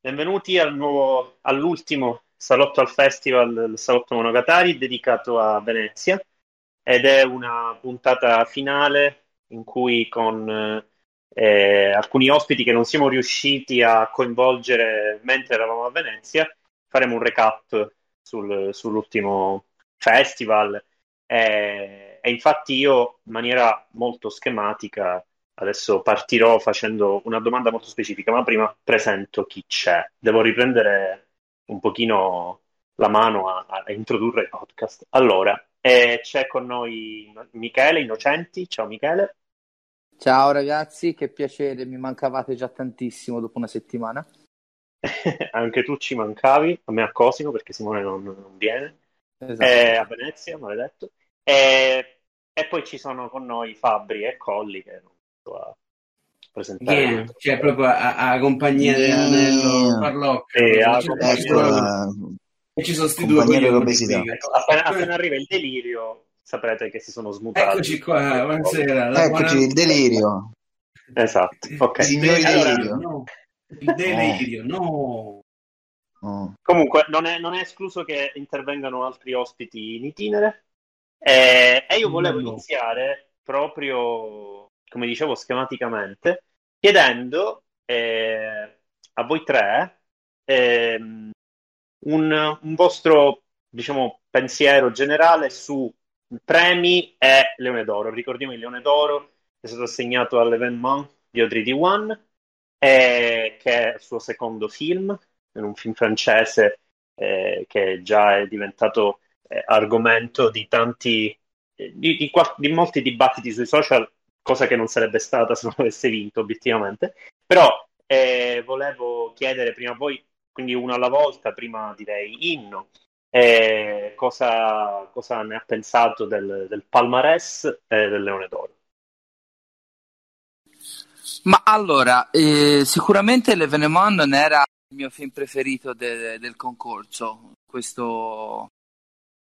Benvenuti al nuovo, all'ultimo Salotto al Festival, il Salotto Monogatari, dedicato a Venezia. Ed è una puntata finale in cui con eh, alcuni ospiti che non siamo riusciti a coinvolgere mentre eravamo a Venezia faremo un recap sul, sull'ultimo festival e, e infatti io in maniera molto schematica adesso partirò facendo una domanda molto specifica ma prima presento chi c'è devo riprendere un pochino la mano a, a introdurre il podcast allora e c'è con noi Michele Innocenti. Ciao Michele. Ciao ragazzi, che piacere, mi mancavate già tantissimo dopo una settimana. Anche tu ci mancavi, a me a Cosimo perché Simone non, non viene, esatto. eh, a Venezia, maledetto. E, e poi ci sono con noi Fabri e Colli che non so a presentare. Yeah, cioè proprio a, a compagnia yeah. dell'anello Farlocca. Sì, a compagnia e ci due appena, appena arriva il delirio saprete che si sono smutati eccoci qua buonasera eccoci buona... il delirio esatto ok Signori allora, delirio. No. il delirio no, no. comunque non è, non è, escluso che intervengano altri ospiti in itinere eh, e io volevo no. iniziare proprio come dicevo schematicamente chiedendo eh, a voi tre eh, un, un vostro diciamo, pensiero generale su premi e Leone d'Oro. Ricordiamo il Leone d'Oro è stato assegnato all'Evénement di Audrey D1, eh, che è il suo secondo film, è un film francese eh, che già è diventato eh, argomento di tanti, di, di, di, molti dibattiti sui social, cosa che non sarebbe stata se non avesse vinto obiettivamente. Però eh, volevo chiedere prima a voi quindi uno alla volta, prima direi inno. E cosa, cosa ne ha pensato del, del palmarès e del Leone d'Oro? Ma allora, eh, sicuramente L'Evenement non era il mio film preferito de- del concorso, questo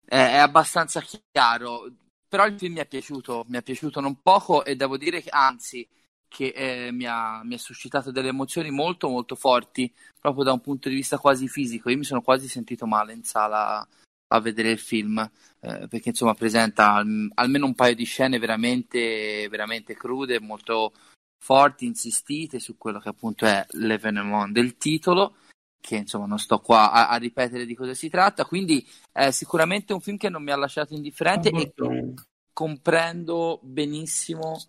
è, è, abbastanza chiaro, però il film mi è piaciuto, mi è piaciuto non poco e devo dire che anzi che eh, mi, ha, mi, ha, suscitato delle emozioni molto molto forti proprio da un punto di vista quasi fisico. Io mi sono quasi sentito male in sala a vedere il film eh, perché insomma presenta al, almeno un paio di scene veramente, veramente crude molto forti, insistite su quello che appunto è l'evenement del titolo che insomma non sto qua a, a ripetere di cosa si tratta quindi è sicuramente un film che non mi ha lasciato indifferente e comprendo benissimo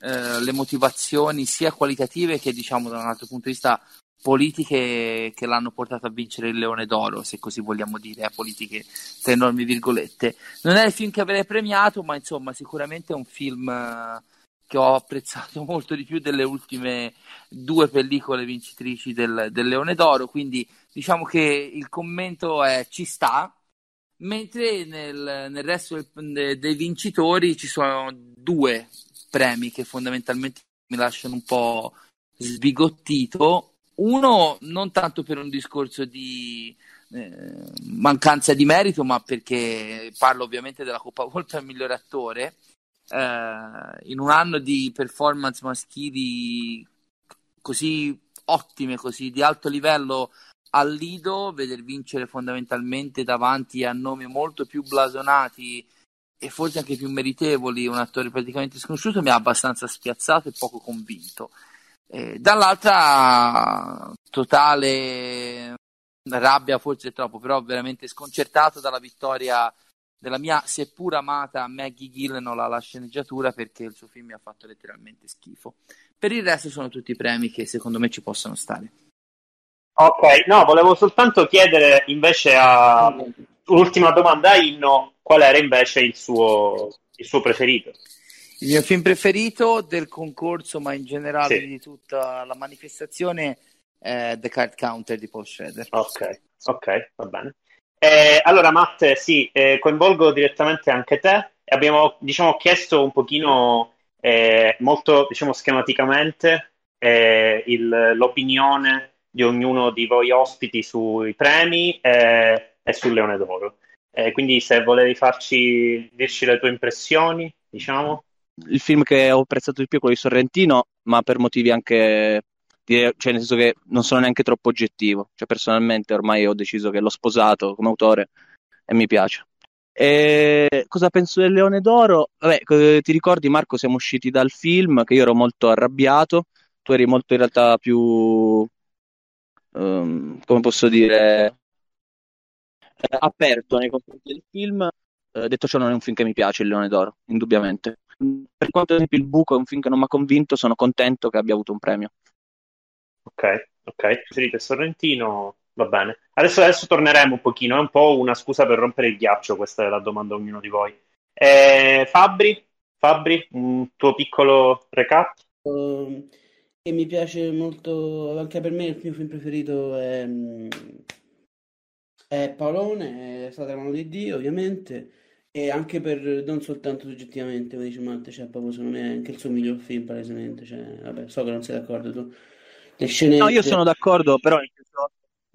eh, le motivazioni sia qualitative che diciamo da un altro punto di vista politiche che l'hanno portato a vincere il Leone d'Oro, se così vogliamo dire, a politiche tra enormi virgolette. Non è il film che avrei premiato, ma insomma sicuramente è un film eh, che ho apprezzato molto di più delle ultime due pellicole vincitrici del, del Leone d'Oro, quindi diciamo che il commento è ci sta, mentre nel, nel resto del, dei vincitori ci sono due premi che fondamentalmente mi lasciano un po' sbigottito. Uno, non tanto per un discorso di eh, mancanza di merito, ma perché parlo ovviamente della Coppa Volta al migliore attore. Eh, in un anno di performance maschili così ottime, così di alto livello al Lido, veder vincere fondamentalmente davanti a nomi molto più blasonati e forse anche più meritevoli, un attore praticamente sconosciuto, mi ha abbastanza spiazzato e poco convinto. Eh, dall'altra, totale rabbia, forse troppo, però veramente sconcertato dalla vittoria della mia seppur amata Maggie Gyllenhaal alla sceneggiatura perché il suo film mi ha fatto letteralmente schifo. Per il resto sono tutti premi che secondo me ci possono stare. Ok, no, volevo soltanto chiedere invece a ultima domanda a Inno, qual era invece il suo, il suo preferito? Il mio film preferito del concorso, ma in generale sì. di tutta la manifestazione, è The Card Counter di Paul Schroeder. Ok, ok, va bene. Eh, allora, Matt, sì, eh, coinvolgo direttamente anche te. Abbiamo, diciamo, chiesto un pochino, eh, molto, diciamo, schematicamente, eh, il, l'opinione di ognuno di voi ospiti sui premi eh, e sul Leone d'Oro. Eh, quindi se volevi farci, dirci le tue impressioni, diciamo. Il film che ho apprezzato di più è quello di Sorrentino, ma per motivi anche, cioè nel senso che non sono neanche troppo oggettivo. Cioè personalmente ormai ho deciso che l'ho sposato come autore e mi piace. E cosa penso del Leone d'Oro? Vabbè, ti ricordi Marco, siamo usciti dal film che io ero molto arrabbiato, tu eri molto in realtà più, um, come posso dire, aperto nei confronti del film. Eh, detto ciò, non è un film che mi piace, Il Leone d'Oro, indubbiamente. Per quanto esempio Il Buco è un film che non mi ha convinto, sono contento che abbia avuto un premio. Ok, ok. Preferite Sorrentino, Va bene. Adesso, adesso torneremo un pochino, è un po' una scusa per rompere il ghiaccio, questa è la domanda a ognuno di voi. Eh, Fabri, Fabri, un tuo piccolo recap? Uh, che mi piace molto, anche per me il mio film preferito è, è Paolone, è stata la mano di Dio ovviamente, e anche per, non soltanto soggettivamente, come dice Matte, cioè proprio secondo me è anche il suo miglior film palesemente, cioè, vabbè, so che non sei d'accordo tu. Le scene... No, io sono d'accordo, però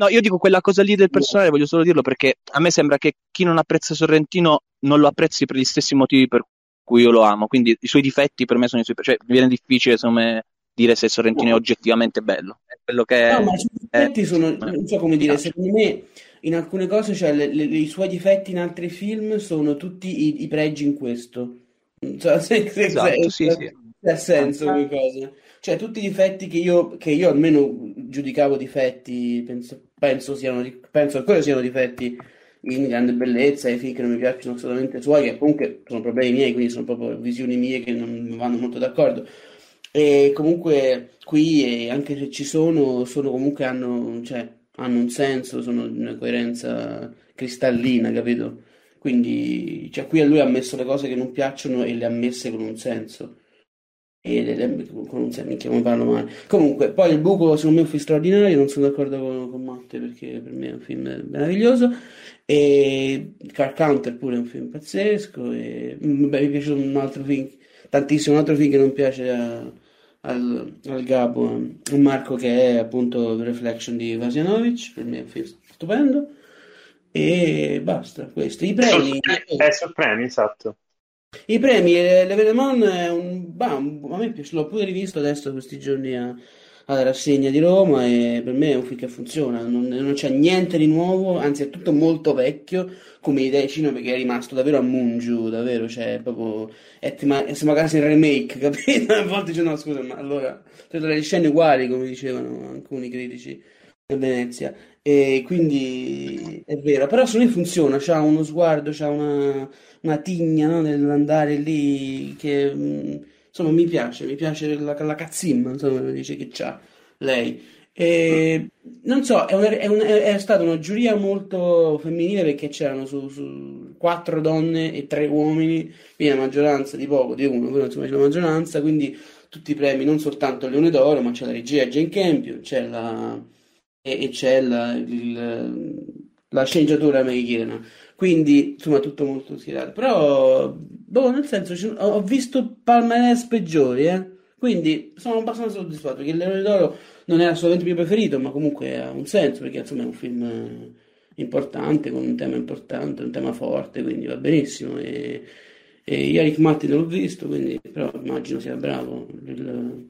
No, io dico quella cosa lì del personale, voglio solo dirlo perché a me sembra che chi non apprezza Sorrentino non lo apprezzi per gli stessi motivi per cui io lo amo. Quindi i suoi difetti per me sono i suoi. Cioè, mi viene difficile, secondo me, dire se Sorrentino no. è oggettivamente bello. È quello che no, ma i suoi difetti sono, non so come dire, secondo me in alcune cose, cioè le, le, i suoi difetti in altri film sono tutti i, i pregi in questo. Cioè, se, se, esatto, se, sì, sì. Ha senso come cosa. Cioè, tutti i difetti che io, che io almeno giudicavo difetti, penso, penso, siano, penso quello siano difetti in grande bellezza, i film che non mi piacciono assolutamente suoi, che comunque sono problemi miei, quindi sono proprio visioni mie che non vanno molto d'accordo. E comunque qui, anche se ci sono, sono comunque hanno, cioè, hanno un senso, sono una coerenza cristallina, capito? Quindi, cioè, qui a lui ha messo le cose che non piacciono e le ha messe con un senso e un minchia parlo male comunque poi il buco secondo me film straordinario non sono d'accordo con, con Matte perché per me è un film meraviglioso. E Car Counter pure è un film pazzesco e mm, beh, mi piace un altro film tantissimo un altro film che non piace a, al, al Gabo un Marco che è appunto Reflection di Vasianovic per me è un film stupendo. E basta questo. I premi. È sul premi esatto i premi, eh, l'Evenemon è un, bah, un- a me piace, l'ho pure rivisto adesso questi giorni a- alla rassegna di Roma e per me è un film che funziona, non, non c'è niente di nuovo, anzi è tutto molto vecchio come idea di cinema perché è rimasto davvero a Mungiu, davvero, cioè proprio, è, tema- sembra quasi un remake, capito? A volte dice no scusa, ma allora, sono le scene uguali come dicevano alcuni critici Venezia e quindi è vero, però secondo me funziona, c'ha uno sguardo, c'ha una una tigna no, nell'andare lì che mm, insomma mi piace, mi piace la, la cazzimma, insomma, dice che c'ha lei. E, non so, è, una, è, una, è, stata una giuria molto femminile perché c'erano su, su, quattro donne e tre uomini, quindi la maggioranza di poco, di uno, però insomma c'è la maggioranza, quindi tutti i premi, non soltanto il Leone d'Oro, ma c'è la regia Jane Campion, c'è la, e, c'è la, la sceneggiatura Kiernan. Quindi, insomma, tutto molto schierato. Però, boh, nel senso, ho visto palmarès peggiori, eh. Quindi sono abbastanza soddisfatto il Leone d'Oro non è assolutamente il mio preferito, ma comunque ha un senso perché insomma è un film importante, con un tema importante, un tema forte, quindi va benissimo. E, e Matti non l'ho visto, quindi, però immagino sia bravo. Il,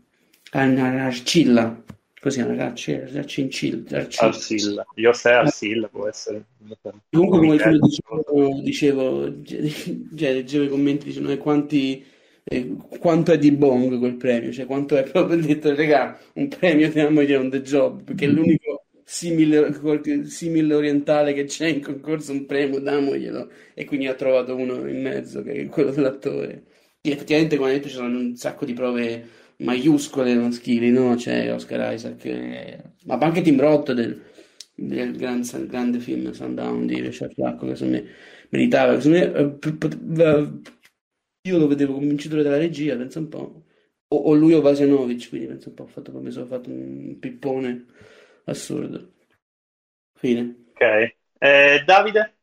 Arcilla Così è una caccia, Arcilla. Arcilla. Io sei Arcilla, può essere. Comunque, come dicevo, dicevo, cioè, leggevo i commenti, dicevano quanti, eh, quanto è di bong quel premio, cioè quanto è proprio detto, regà, un premio diamogli on the job, perché è l'unico simile, simile orientale che c'è in concorso, un premio, damoglielo. E quindi ha trovato uno in mezzo, che è quello dell'attore. E effettivamente, come hai detto, ci sono un sacco di prove maiuscole maschili, no? C'è Oscar Isaac, e... ma anche Tim Roth del, del gran, grande film Sundown di Richard Flacco, che secondo me meritava. Secondo me, eh, io lo vedevo come vincitore della regia, pensa un po'. O, o lui o Vasenovic, quindi pensa un po', ho fatto, mi sono fatto un pippone assurdo. Fine. Ok. Eh, Davide?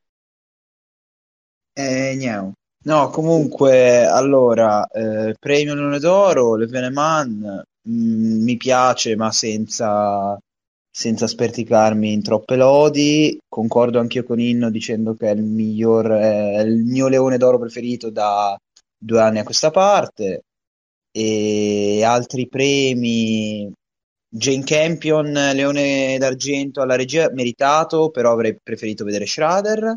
Eh, niente. No, comunque, allora, eh, premio Leone d'Oro, Le Veneman, mh, mm, mi piace, ma senza, senza sperticarmi in troppe lodi. Concordo anch'io con Inno dicendo che è il miglior, è il mio leone d'oro preferito da due anni a questa parte. E altri premi. Jane Campion, Leone d'Argento alla regia, meritato, però avrei preferito vedere Schrader,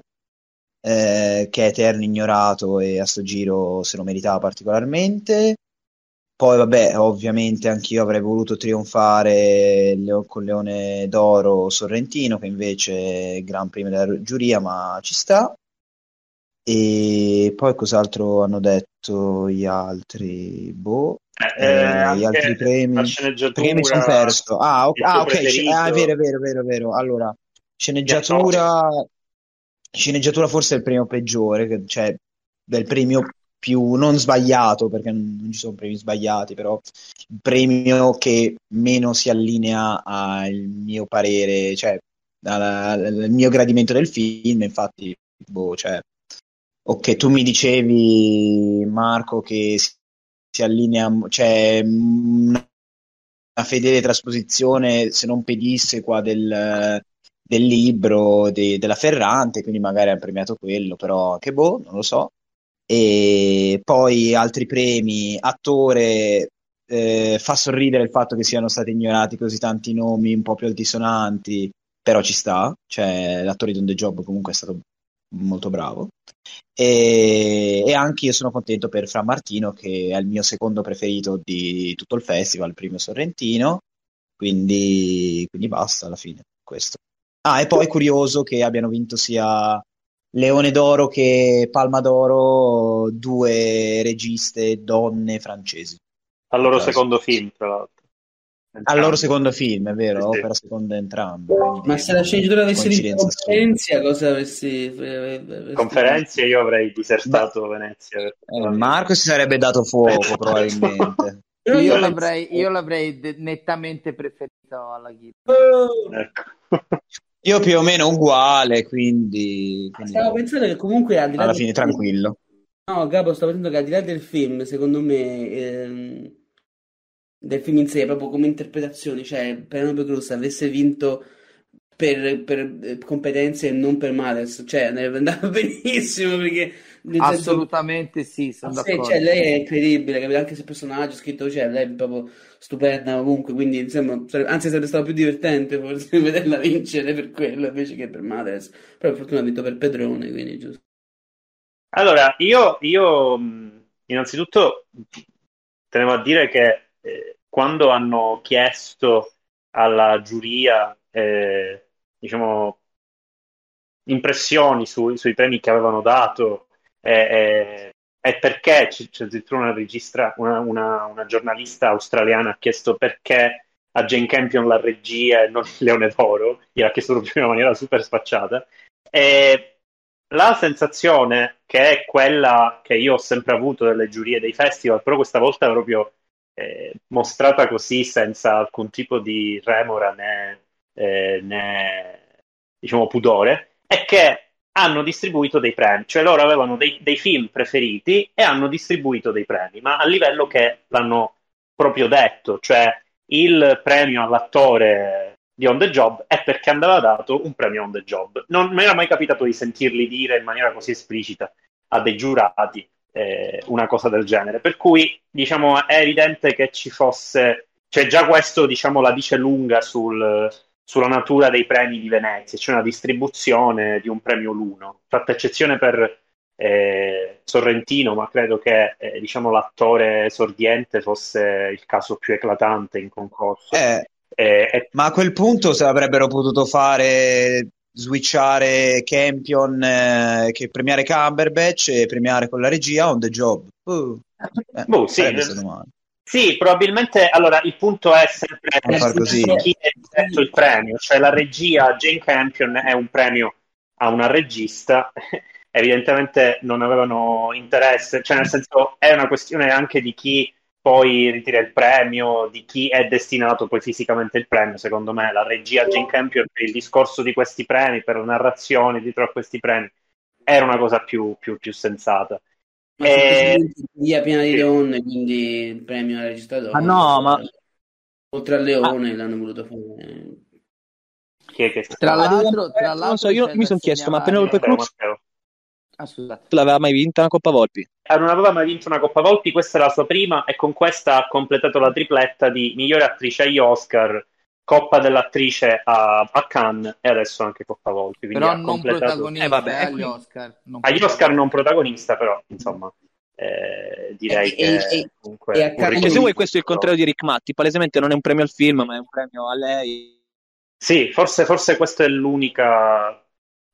eh, che è eterno ignorato e a sto giro se lo meritava particolarmente. Poi, vabbè, ovviamente anch'io avrei voluto trionfare con Leone d'Oro Sorrentino, che invece è Gran Premio della giuria, ma ci sta. E poi cos'altro hanno detto gli altri? Boh, Eh, eh, anche gli altri premi. la sceneggiatura, Perché mi sono perso. Ah, ok, ah, tuo ok, preferito. ah, è vero, è vero, è vero, è vero. Allora, sceneggiatura, sceneggiatura forse è il premio peggiore, cioè il premio più non sbagliato, perché non ci sono premi sbagliati, però il premio che meno si allinea al mio parere, cioè alla- al mio gradimento del film, infatti, boh, cioè, ok, tu mi dicevi, Marco, che si, si allinea, cioè, una fedele trasposizione, se non pedissequa del, del libro de- della Ferrante, quindi magari hanno premiato quello, però che boh, non lo so. E poi altri premi, attore, eh, fa sorridere il fatto che siano stati ignorati così tanti nomi un po' più altisonanti, però ci sta, cioè l'attore di On The Job comunque è stato molto bravo. E, e anche io sono contento per Fra Martino, che è il mio secondo preferito di tutto il festival, il primo Sorrentino, quindi, quindi basta alla fine questo. Ah, e poi curioso che abbiano vinto sia Leone d'Oro che Palma d'Oro due registe donne francesi. al loro secondo film, tra l'altro. Al loro secondo film, è vero, Sì, sì. opera seconda entrambe. quindi Ma se la sceneggiatura avesse vinto coincidenza. Conferenzia, cosa avresti... avresti- Conferenze io avrei disertato Venezia. Eh, Marco si sarebbe dato fuoco probabilmente. Io io- l'avrei, io l'avrei de- nettamente preferito alla Ghibli. Oh, Ecco. Io più o meno uguale, quindi, quindi Stavo pensando che comunque al di là alla fine film- tranquillo. No, Gabo, stavo pensando che al di là del film, secondo me, ehm, del film in sé, proprio come interpretazione, cioè Penelope Cruz avesse vinto per, per, eh, competenze e non per males, cioè andava andava benissimo perché nel senso- Assolutamente sì, sono Ah, sì, d'accordo. cioè, lei è incredibile, capito? Anche se il personaggio scritto, cioè, lei è proprio stupenda ovunque, quindi insomma, sarebbe- anzi sarebbe stato più divertente forse vederla vincere per quello invece che per Madres, però per fortuna ha vinto per Pedrone, quindi giusto. Allora, io, io innanzitutto tenevo a dire che eh, quando hanno chiesto alla giuria, eh, diciamo, impressioni sui, sui premi che avevano dato eh, e perché c- c'è addirittura una, registra, una, una- una giornalista australiana ha chiesto perché a Jane Campion la regia e non il Leone d'Oro, gliel'ha chiesto proprio in una maniera super sfacciata. E la sensazione che è quella che io ho sempre avuto delle giurie dei festival, però questa volta è proprio eh, mostrata così senza alcun tipo di remora né, eh, né diciamo pudore, è che hanno distribuito dei premi, cioè loro avevano dei, dei film preferiti e hanno distribuito dei premi, ma a livello che l'hanno proprio detto, cioè il premio all'attore di On the Job è perché andava dato un premio On the Job. Non mi era mai capitato di sentirli dire in maniera così esplicita a dei giurati eh, una cosa del genere. Per cui, diciamo, è evidente che ci fosse, cioè già questo, diciamo, la dice lunga sul, sulla natura dei premi di Venezia, c'è una distribuzione di un premio l'uno, fatta eccezione per eh, Sorrentino, ma credo che eh, diciamo, l'attore esordiente fosse il caso più eclatante in concorso. Eh, Eh, e- ma a quel punto se avrebbero potuto fare switchare Campion, eh, che premiare Cumberbatch e premiare con la regia on the job. Uh, eh, Boh, sì. Sì, probabilmente allora il punto è sempre chi è diretto il premio, cioè la regia Jane Campion è un premio a una regista, evidentemente non avevano interesse, cioè nel senso è una questione anche di chi poi ritira il premio, di chi è destinato poi fisicamente il premio, secondo me la regia Jane Campion per il discorso di questi premi, per la narrazione dietro a questi premi, era una cosa più, più, più sensata. Ma Eh, via piena di sì. donne, quindi il premio alla regista donna. Ah, no, ma- Oltre a Leone l'hanno voluto fare. Chi è che Tra l'altro, tra non l'altro so, io mi sono chiesto, ma Penelope Matteo, Cruz. Ah, l'aveva mai vinta una Coppa Volpi? Ah, non aveva mai vinto una Coppa Volpi, questa è la sua prima e con questa ha completato la tripletta di migliore attrice agli Oscar, Coppa dell'attrice a, a Cannes e adesso anche Coppa Volpi. Quindi Però ha non completato... protagonista Eh, vabbè, eh, agli quindi- Oscar. Non Agli Oscar non protagonista, però insomma, eh, direi E- che e- e- comunque e a Cioè, se vuoi, questo è il contrario di Rick Matti. Palesemente non è un premio al film, ma è un premio a lei. Sì, forse, forse questa è l'unica,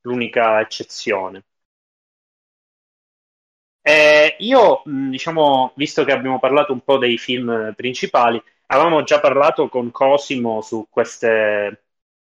l'unica eccezione. Eh, io, diciamo, visto che abbiamo parlato un po' dei film principali, avevamo già parlato con Cosimo su queste,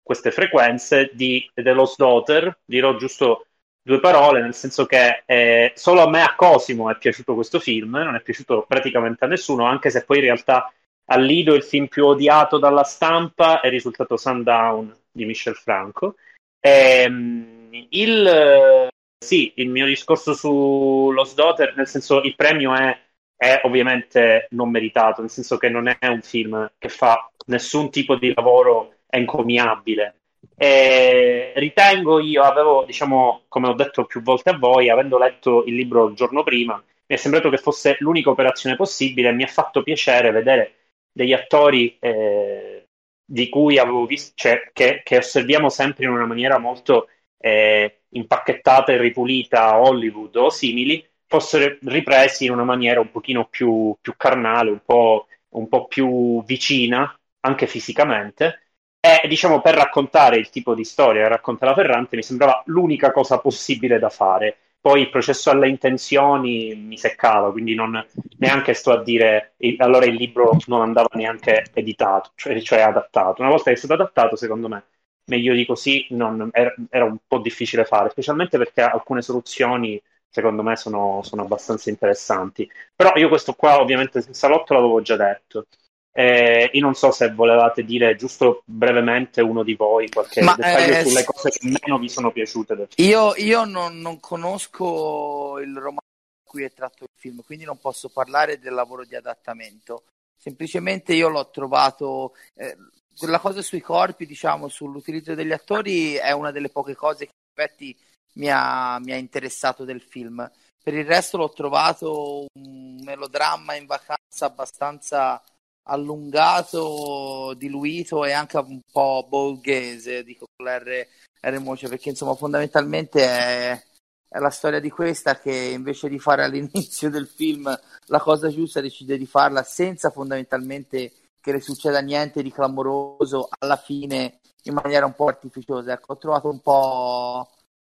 queste frequenze di The Lost Daughter. Dirò giusto due parole, nel senso che eh, solo a me a Cosimo è piaciuto questo film, non è piaciuto praticamente a nessuno, anche se poi in realtà a Lido il film più odiato dalla stampa è risultato Sundown di Michel Franco. Ehm, il, sì, il mio discorso su Lost Daughter, nel senso il premio è, è ovviamente non meritato, nel senso che non è un film che fa nessun tipo di lavoro encomiabile. E ritengo io, avevo, diciamo, come ho detto più volte a voi, avendo letto il libro il giorno prima, mi è sembrato che fosse l'unica operazione possibile e mi ha fatto piacere vedere degli attori eh, di cui avevo visto, cioè, che, che osserviamo sempre in una maniera molto eh, impacchettata e ripulita a Hollywood o simili, fossero ripresi in una maniera un pochino più, più carnale, un po', un po' più vicina, anche fisicamente. E diciamo per raccontare il tipo di storia che racconta la Ferrante mi sembrava l'unica cosa possibile da fare. Poi il processo alle intenzioni mi seccava, quindi non neanche sto a dire allora il libro non andava neanche editato, cioè, cioè adattato. Una volta che è stato adattato, secondo me, meglio di così non- era, era un po' difficile fare, specialmente perché alcune soluzioni, secondo me, sono, sono abbastanza interessanti. Però io questo qua, ovviamente, in salotto l'avevo già detto. Eh, io non so se volevate dire giusto brevemente uno di voi qualche Ma, dettaglio eh, sulle cose che meno vi sono piaciute. Io, io non, non conosco il romanzo da cui è tratto il film, quindi non posso parlare del lavoro di adattamento. Semplicemente io l'ho trovato. eh, la cosa sui corpi, diciamo, sull'utilizzo degli attori è una delle poche cose che in effetti mi ha, mi ha interessato del film. Per il resto l'ho trovato un melodramma in vacanza abbastanza allungato, diluito e anche un po' bolghese, dico con l'R, R moce, perché insomma fondamentalmente è, è la storia di questa che invece di fare all'inizio del film la cosa giusta decide di farla senza fondamentalmente che le succeda niente di clamoroso alla fine in maniera un po' artificiosa. Ecco, ho trovato un po'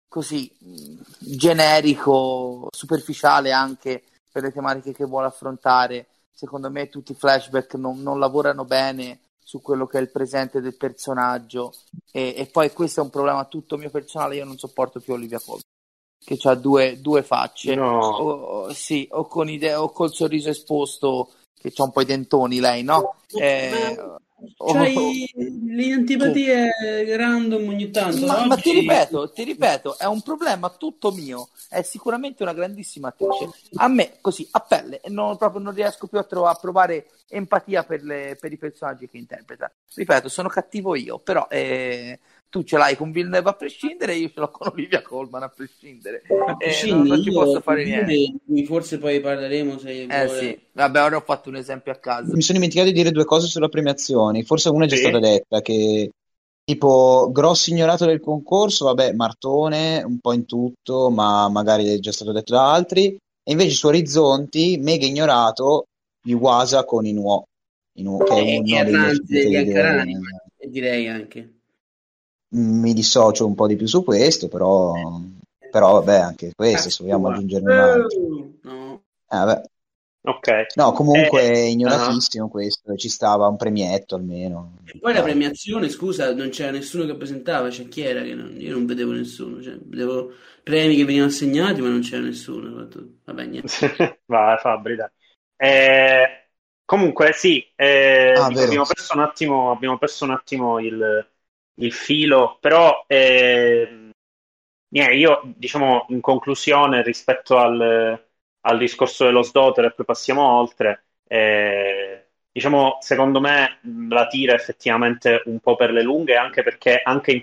così generico, superficiale anche per le tematiche che vuole affrontare. Secondo me tutti i flashback non, non lavorano bene su quello che è il presente del personaggio e, e poi questo è un problema tutto mio personale, io non sopporto più Olivia Colman che ha due, due facce No. o, sì, o con ide- o col sorriso esposto che c'ha un po' i dentoni lei, no? Eh, o- C'hai le antipatie random ogni tanto. ma, ma ti ripeto, ti ripeto, è un problema tutto mio. È sicuramente una grandissima attrice. A me, così, a pelle, non, proprio non riesco più a, trovare, a provare empatia per, le- per i personaggi che interpreta. Ripeto, sono cattivo io, però eh, tu ce l'hai con Villeneuve a prescindere, io ce l'ho con Olivia Colman a prescindere. A Eh, prescindere, non, non ci posso fare niente. forse poi parleremo se Eh vuole. sì, vabbè, ora ho fatto un esempio a caso. Mi sono dimenticato di dire due cose sulle premiazioni. Forse una è già Sì. stata detta, che tipo grosso ignorato del concorso, vabbè, Martone un po' in tutto, ma magari è già stato detto da altri. E invece su Orizzonti, mega ignorato, Iwasa con Inuo. Inuo che è uno dei miei direi anche. Mi dissocio un po' di più su questo, però, però vabbè, anche questo, se vogliamo aggiungerne un altro. No. Eh, vabbè. Ok. No, comunque Eh, ignoratissimo questo, ci stava un premietto almeno. E poi la premiazione, scusa, non c'era nessuno che presentava, c'è chi era che non, io non vedevo nessuno, cioè, vedevo premi che venivano assegnati, ma non c'era nessuno. Vabbè, niente. Vai, Fabri, dai. Eh, comunque, sì, eh, Ah, abbiamo perso un attimo, abbiamo perso un attimo il, il filo, però eh, io, diciamo, in conclusione, rispetto al, al discorso dello Sdotter, e poi passiamo oltre, eh, diciamo, secondo me la tira effettivamente un po' per le lunghe, anche perché, anche in,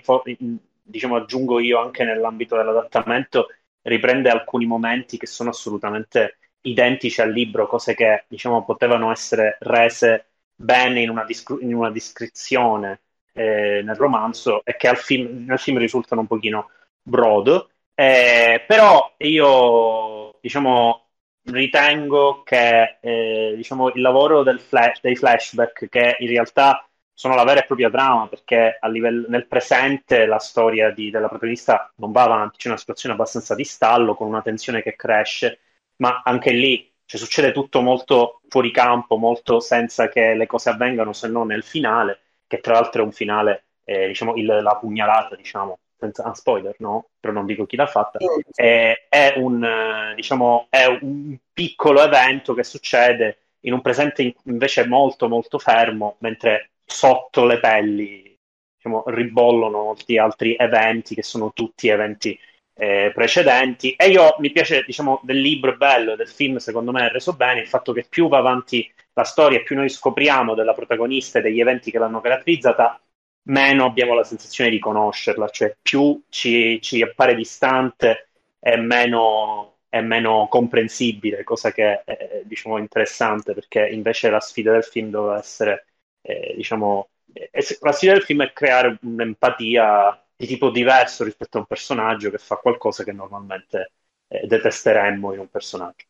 diciamo, aggiungo io, anche nell'ambito dell'adattamento, riprende alcuni momenti che sono assolutamente identici al libro, cose che, diciamo, potevano essere rese bene in una, discri- in una descrizione eh, nel romanzo e che film, nel film risultano un pochino brodo. Eh, però io, diciamo, ritengo che eh, diciamo, il lavoro flash, dei flashback, che in realtà sono la vera e propria trama, perché livello, nel presente la storia di, della protagonista non va avanti, c'è una situazione abbastanza di stallo con una tensione che cresce, ma anche lì cioè, succede tutto molto fuori campo, molto senza che le cose avvengano, se non nel finale, che tra l'altro è un finale, eh, diciamo, il, la pugnalata, diciamo, senza ah, spoiler, no? Però non dico chi l'ha fatta. È, è, un, diciamo, è un piccolo evento che succede in un presente invece molto, molto fermo, mentre sotto le pelli diciamo, ribollono molti altri eventi che sono tutti eventi eh, precedenti. E io mi piace, diciamo, del libro è bello, del film secondo me è reso bene il fatto che più va avanti la storia, più noi scopriamo della protagonista e degli eventi che l'hanno caratterizzata, meno abbiamo la sensazione di conoscerla, cioè più ci, ci appare distante e meno, è meno comprensibile, cosa che è diciamo, interessante perché invece la sfida del film doveva essere, eh, diciamo, eh, la sfida del film è creare un'empatia di tipo diverso rispetto a un personaggio che fa qualcosa che normalmente eh, detesteremmo in un personaggio.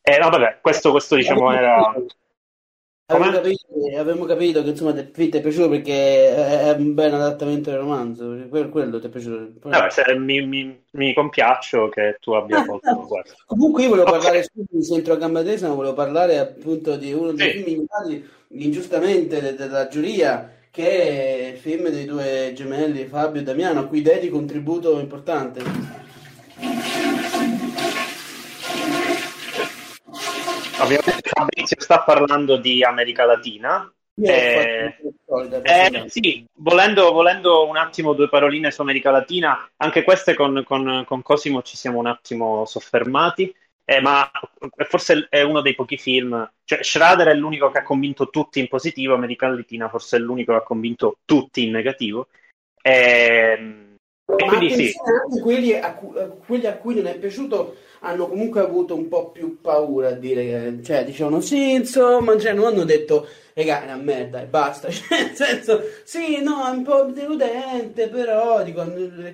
E no, vabbè, questo, questo diciamo era Abbiamo capito, abbiamo capito, che insomma ti è piaciuto perché è un bel adattamento del romanzo, quello, quello ti è piaciuto. Vabbè, se, mi, mi, mi, compiaccio che tu abbia ah, colto no. Comunque io volevo okay. parlare, sento a gamba tesa, volevo parlare appunto di uno dei sì. film ingiustamente della giuria, che è il film dei due gemelli Fabio e Damiano, a cui dedico un tributo importante. Ovviamente Fabrizio sta parlando di America Latina. Eh, eh, sì, volendo, volendo, un attimo due paroline su America Latina, anche queste con, con, con Cosimo ci siamo un attimo soffermati, eh, ma forse è uno dei pochi film, cioè Schrader è l'unico che ha convinto tutti in positivo, America Latina forse è l'unico che ha convinto tutti in negativo. Eh, e quindi sì. Anche quelli a, cui, quelli a cui non è piaciuto hanno comunque avuto un po' più paura a dire cioè, dicevano sì, insomma, cioè, non hanno detto, raga, è una merda e basta, cioè, nel senso, sì, no, è un po' deludente, però, dico,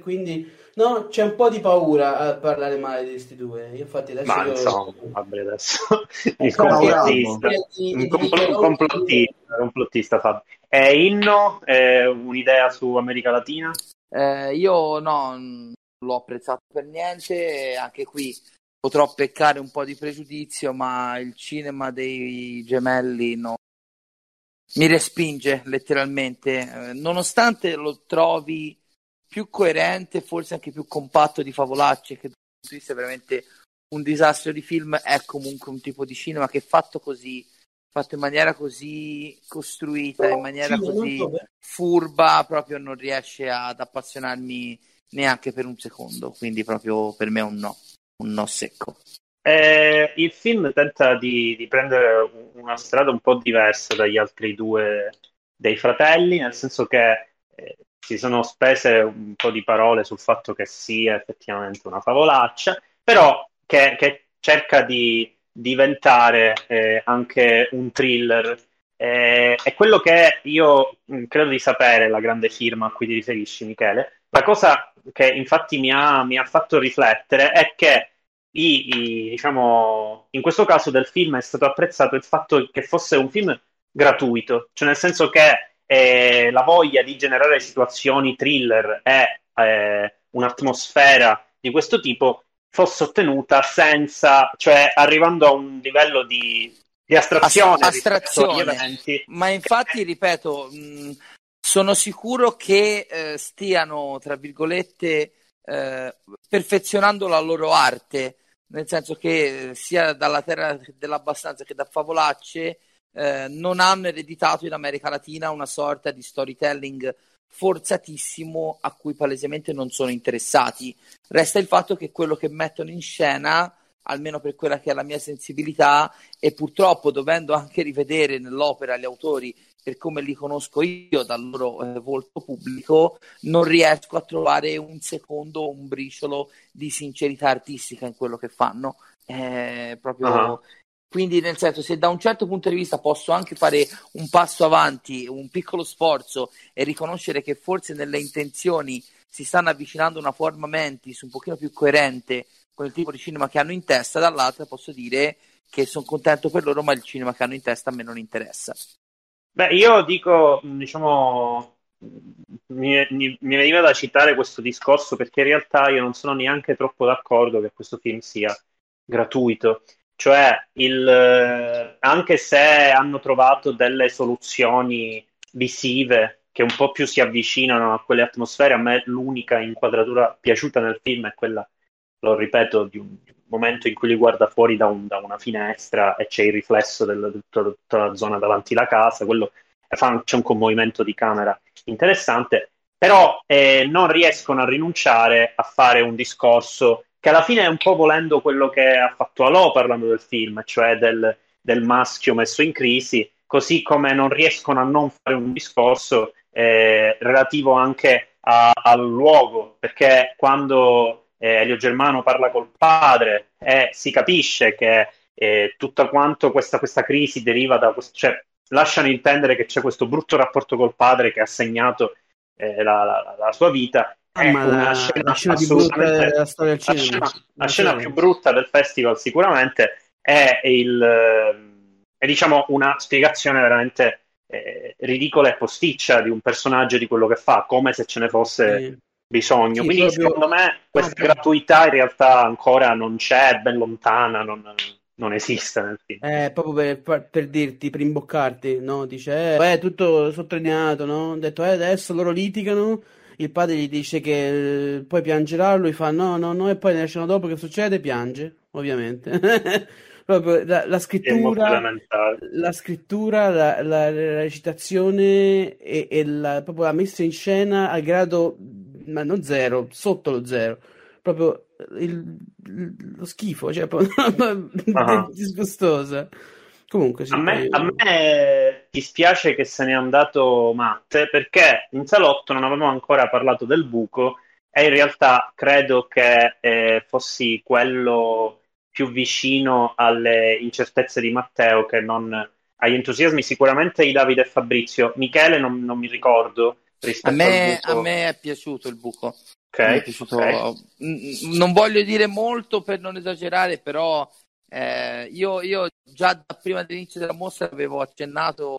quindi, no, c'è un po' di paura a parlare male di questi due, infatti adesso... Ma io... insomma, vabbè, adesso, il complottista, un compl- complottista, complottista Fabio. È Inno, è un'idea su America Latina? Eh, io no, non l'ho apprezzato per niente, anche qui potrò peccare un po' di pregiudizio, ma il cinema dei gemelli no, mi respinge letteralmente, eh, nonostante lo trovi più coerente, forse anche più compatto di Favolacci, che è veramente un disastro di film, è comunque un tipo di cinema che fatto così, fatto in maniera così costruita, in maniera sì, così furba, proprio non riesce ad appassionarmi neanche per un secondo, quindi proprio per me è un no un no secco. Eh, il film tenta di, di, prendere una strada un po' diversa dagli altri due dei fratelli, nel senso che eh, si sono spese un po' di parole sul fatto che sia effettivamente una favolaccia, però che, che cerca di diventare eh, anche un thriller. Eh, è quello che io mm, credo di sapere, la grande firma a cui ti riferisci, Michele. La cosa che infatti mi ha, mi ha fatto riflettere è che i, i, diciamo, in questo caso del film è stato apprezzato il fatto che fosse un film gratuito, cioè nel senso che eh, la voglia di generare situazioni thriller e eh, un'atmosfera di questo tipo fosse ottenuta senza, cioè arrivando a un livello di, di astrazione, astrazione. Ma infatti, ripeto, mh, sono sicuro che eh, stiano, tra virgolette, eh, perfezionando la loro arte nel senso che eh, sia dalla terra dell'abbastanza che da Favolacce eh, non hanno ereditato in America Latina una sorta di storytelling forzatissimo a cui palesemente non sono interessati. Resta il fatto che quello che mettono in scena almeno per quella che è la mia sensibilità e purtroppo dovendo anche rivedere nell'opera gli autori per come li conosco io dal loro eh, volto pubblico, non riesco a trovare un secondo, un briciolo di sincerità artistica in quello che fanno. Eh, proprio... Uh-huh. Quindi, nel senso, se da un certo punto di vista posso anche fare un passo avanti, un piccolo sforzo e riconoscere che forse nelle intenzioni si stanno avvicinando a una forma mentis un pochino più coerente con il tipo di cinema che hanno in testa, dall'altra posso dire che sono contento per loro, ma il cinema che hanno in testa a me non interessa. Beh, io dico, diciamo, mi, mi, mi, veniva da citare questo discorso perché in realtà io non sono neanche troppo d'accordo che questo film sia gratuito. Cioè, il, anche se hanno trovato delle soluzioni visive che un po' più si avvicinano a quelle atmosfere, a me l'unica inquadratura piaciuta nel film è quella, lo ripeto, di un, momento in cui li guarda fuori da, un, da una finestra e c'è il riflesso di tutta la zona davanti alla casa, quello fa, c'è un commovimento di camera interessante, però eh, non riescono a rinunciare a fare un discorso che alla fine è un po' volendo quello che ha fatto Alò parlando del film, cioè del, del maschio messo in crisi, così come non riescono a non fare un discorso eh, relativo anche a, al luogo, perché quando eh, Elio Germano parla col padre e si capisce che eh, tutta quanto questa, questa, crisi deriva da cioè lasciano intendere che c'è questo brutto rapporto col padre che ha segnato eh, la, la, la, sua vita. Ah, è una scena, la scena, della storia del cinema. La scena, la scena più brutta del festival sicuramente è il è diciamo una spiegazione veramente eh, ridicola e posticcia di un personaggio di quello che fa, come se ce ne fosse sì bisogno. Sì, Quindi proprio... secondo me questa ah, gratuità in realtà ancora non c'è, è ben lontana, non, non esiste nel film. Eh, proprio per, per, dirti, per imboccarti, no? Dice, eh, è tutto sottolineato, no? Ha detto, eh, adesso loro litigano, il padre gli dice che eh, poi piangerà, lui fa no, no, no, e poi nella scena dopo che succede piange, ovviamente. proprio la, la scrittura, la, scrittura la, la, recitazione e, e la, proprio la messa in scena al grado ma non zero, sotto lo zero. Proprio il, il, lo schifo, cioè uh-huh. disgustosa. Comunque, sì, a, me, io... a me dispiace che se n'è andato Matte perché in salotto non avevamo ancora parlato del buco e in realtà credo che eh, fossi quello più vicino alle incertezze di Matteo che non agli entusiasmi sicuramente di Davide e Fabrizio. Michele non, non mi ricordo, a me, a me, è piaciuto il buco. Okay, piaciuto... okay. Non voglio dire molto per non esagerare, però eh, io, io, già da prima dell'inizio della mostra avevo accennato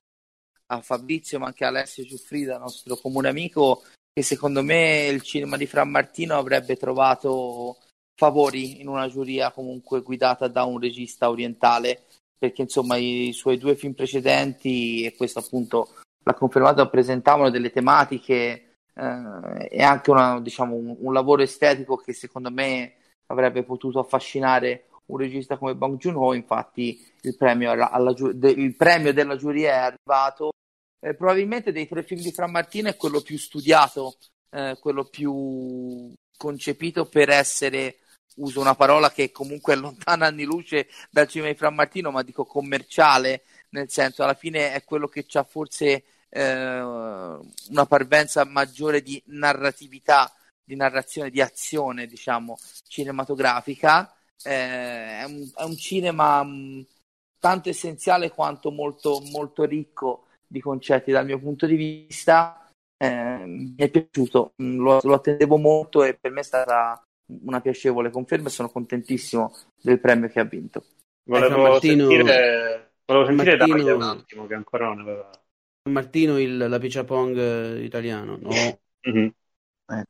a Fabrizio, ma anche a Alessio Giuffrida, nostro comune amico, che secondo me il cinema di Fran Martino avrebbe trovato favori in una giuria comunque guidata da un regista orientale, perché insomma i suoi due film precedenti, e questo appunto l'ha confermato, presentavano delle tematiche eh, e anche una, diciamo, un, un, lavoro estetico che secondo me avrebbe potuto affascinare un regista come Bong Joon-ho, infatti il premio, alla, alla, de, il premio della giuria è arrivato. Eh, probabilmente dei tre film di Fran Martino è quello più studiato, eh, quello più concepito per essere uso una parola che comunque è lontana anni luce dal cinema di Fran Martino, ma dico commerciale, nel senso alla fine è quello che ha forse eh, una parvenza maggiore di narratività, di narrazione, di azione, diciamo, cinematografica. Eh, è, un, è, un, cinema mh, mm, tanto essenziale quanto molto, molto ricco di concetti dal mio punto di vista. Eh, mi è piaciuto, mm, lo, lo attendevo molto e per me è stata una piacevole conferma e sono contentissimo del premio che ha vinto. Volevo Martino... sentire Volevo sentire Martino... Un attimo, che ancora non aveva... Martino il, la Piccia Pong eh, italiano, no? Mm-hmm. Eh.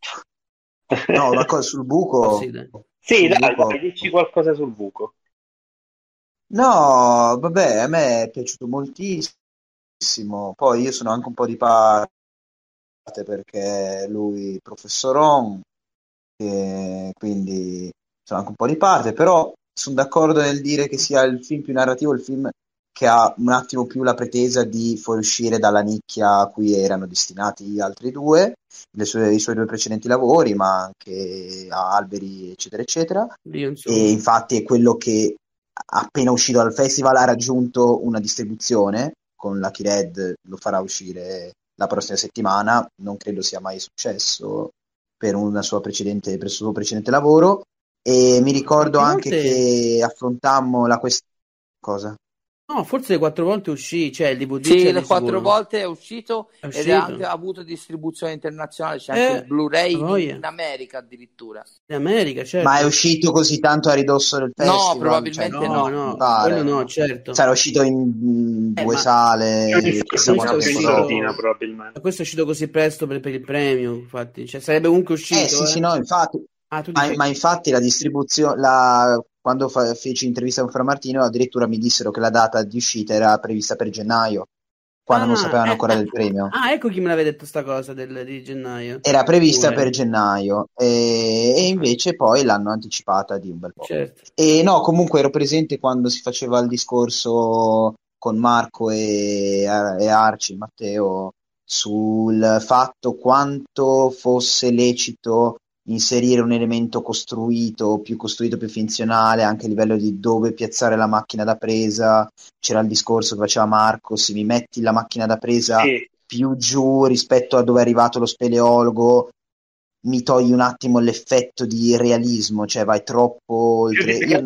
No, una cosa sul buco. sì, dai, sì, dai, dai, dici qualcosa sul buco. No, vabbè, a me è piaciuto moltissimo. Poi io sono anche un po' di parte perché lui è professoron, e quindi sono anche un po' di parte, però sono d'accordo nel dire che sia il film più narrativo, il film che ha un attimo più la pretesa di fuoriuscire dalla nicchia a cui erano destinati gli altri due. sue, i suoi due precedenti lavori, ma anche a Alberi, eccetera, eccetera. E infatti è quello che appena uscito dal festival ha raggiunto una distribuzione con Lucky Red, lo farà uscire la prossima settimana, non credo sia mai successo per, precedente, per il suo precedente lavoro. E mi ricordo anche che affrontammo la questione. Cosa? No, forse le quattro volte uscì, cioè il DVD Sì, le quattro sicuro. volte è uscito, è uscito, ed ha anche avuto distribuzione internazionale, c'è eh, anche il Blu-ray in, in, America addirittura. In America, certo. Ma è uscito così tanto a ridosso del festival? No, probabilmente cioè, no. No, no, no, certo. Sarà uscito in eh, due ma... sale. Questo, è uscito, probabilmente. questo è uscito così presto per, per il premio, infatti. Cioè, sarebbe comunque uscito. Eh sì, eh. sì, no, infatti. Ah, ma, ma, infatti la distribuzione, la, quando fa, feci intervista con Fra Martino, addirittura mi dissero che la data di uscita era prevista per gennaio, quando ah, non sapevano eh, ancora eh, del premio. Ah, ecco chi me l'aveva detto sta cosa del, di gennaio. Era prevista Pure. per gennaio e, e, invece poi l'hanno anticipata di un bel po'. Certo. E no, comunque ero presente quando si faceva il discorso con Marco e, e Arci, Matteo, sul fatto quanto fosse lecito inserire un elemento costruito, più costruito, più funzionale, anche a livello di dove piazzare la macchina da presa. C'era il discorso che faceva Marco, se mi metti la macchina da presa sì. più giù rispetto a dove è arrivato lo speleologo, mi togli un attimo l'effetto di realismo, cioè vai troppo oltre. Io...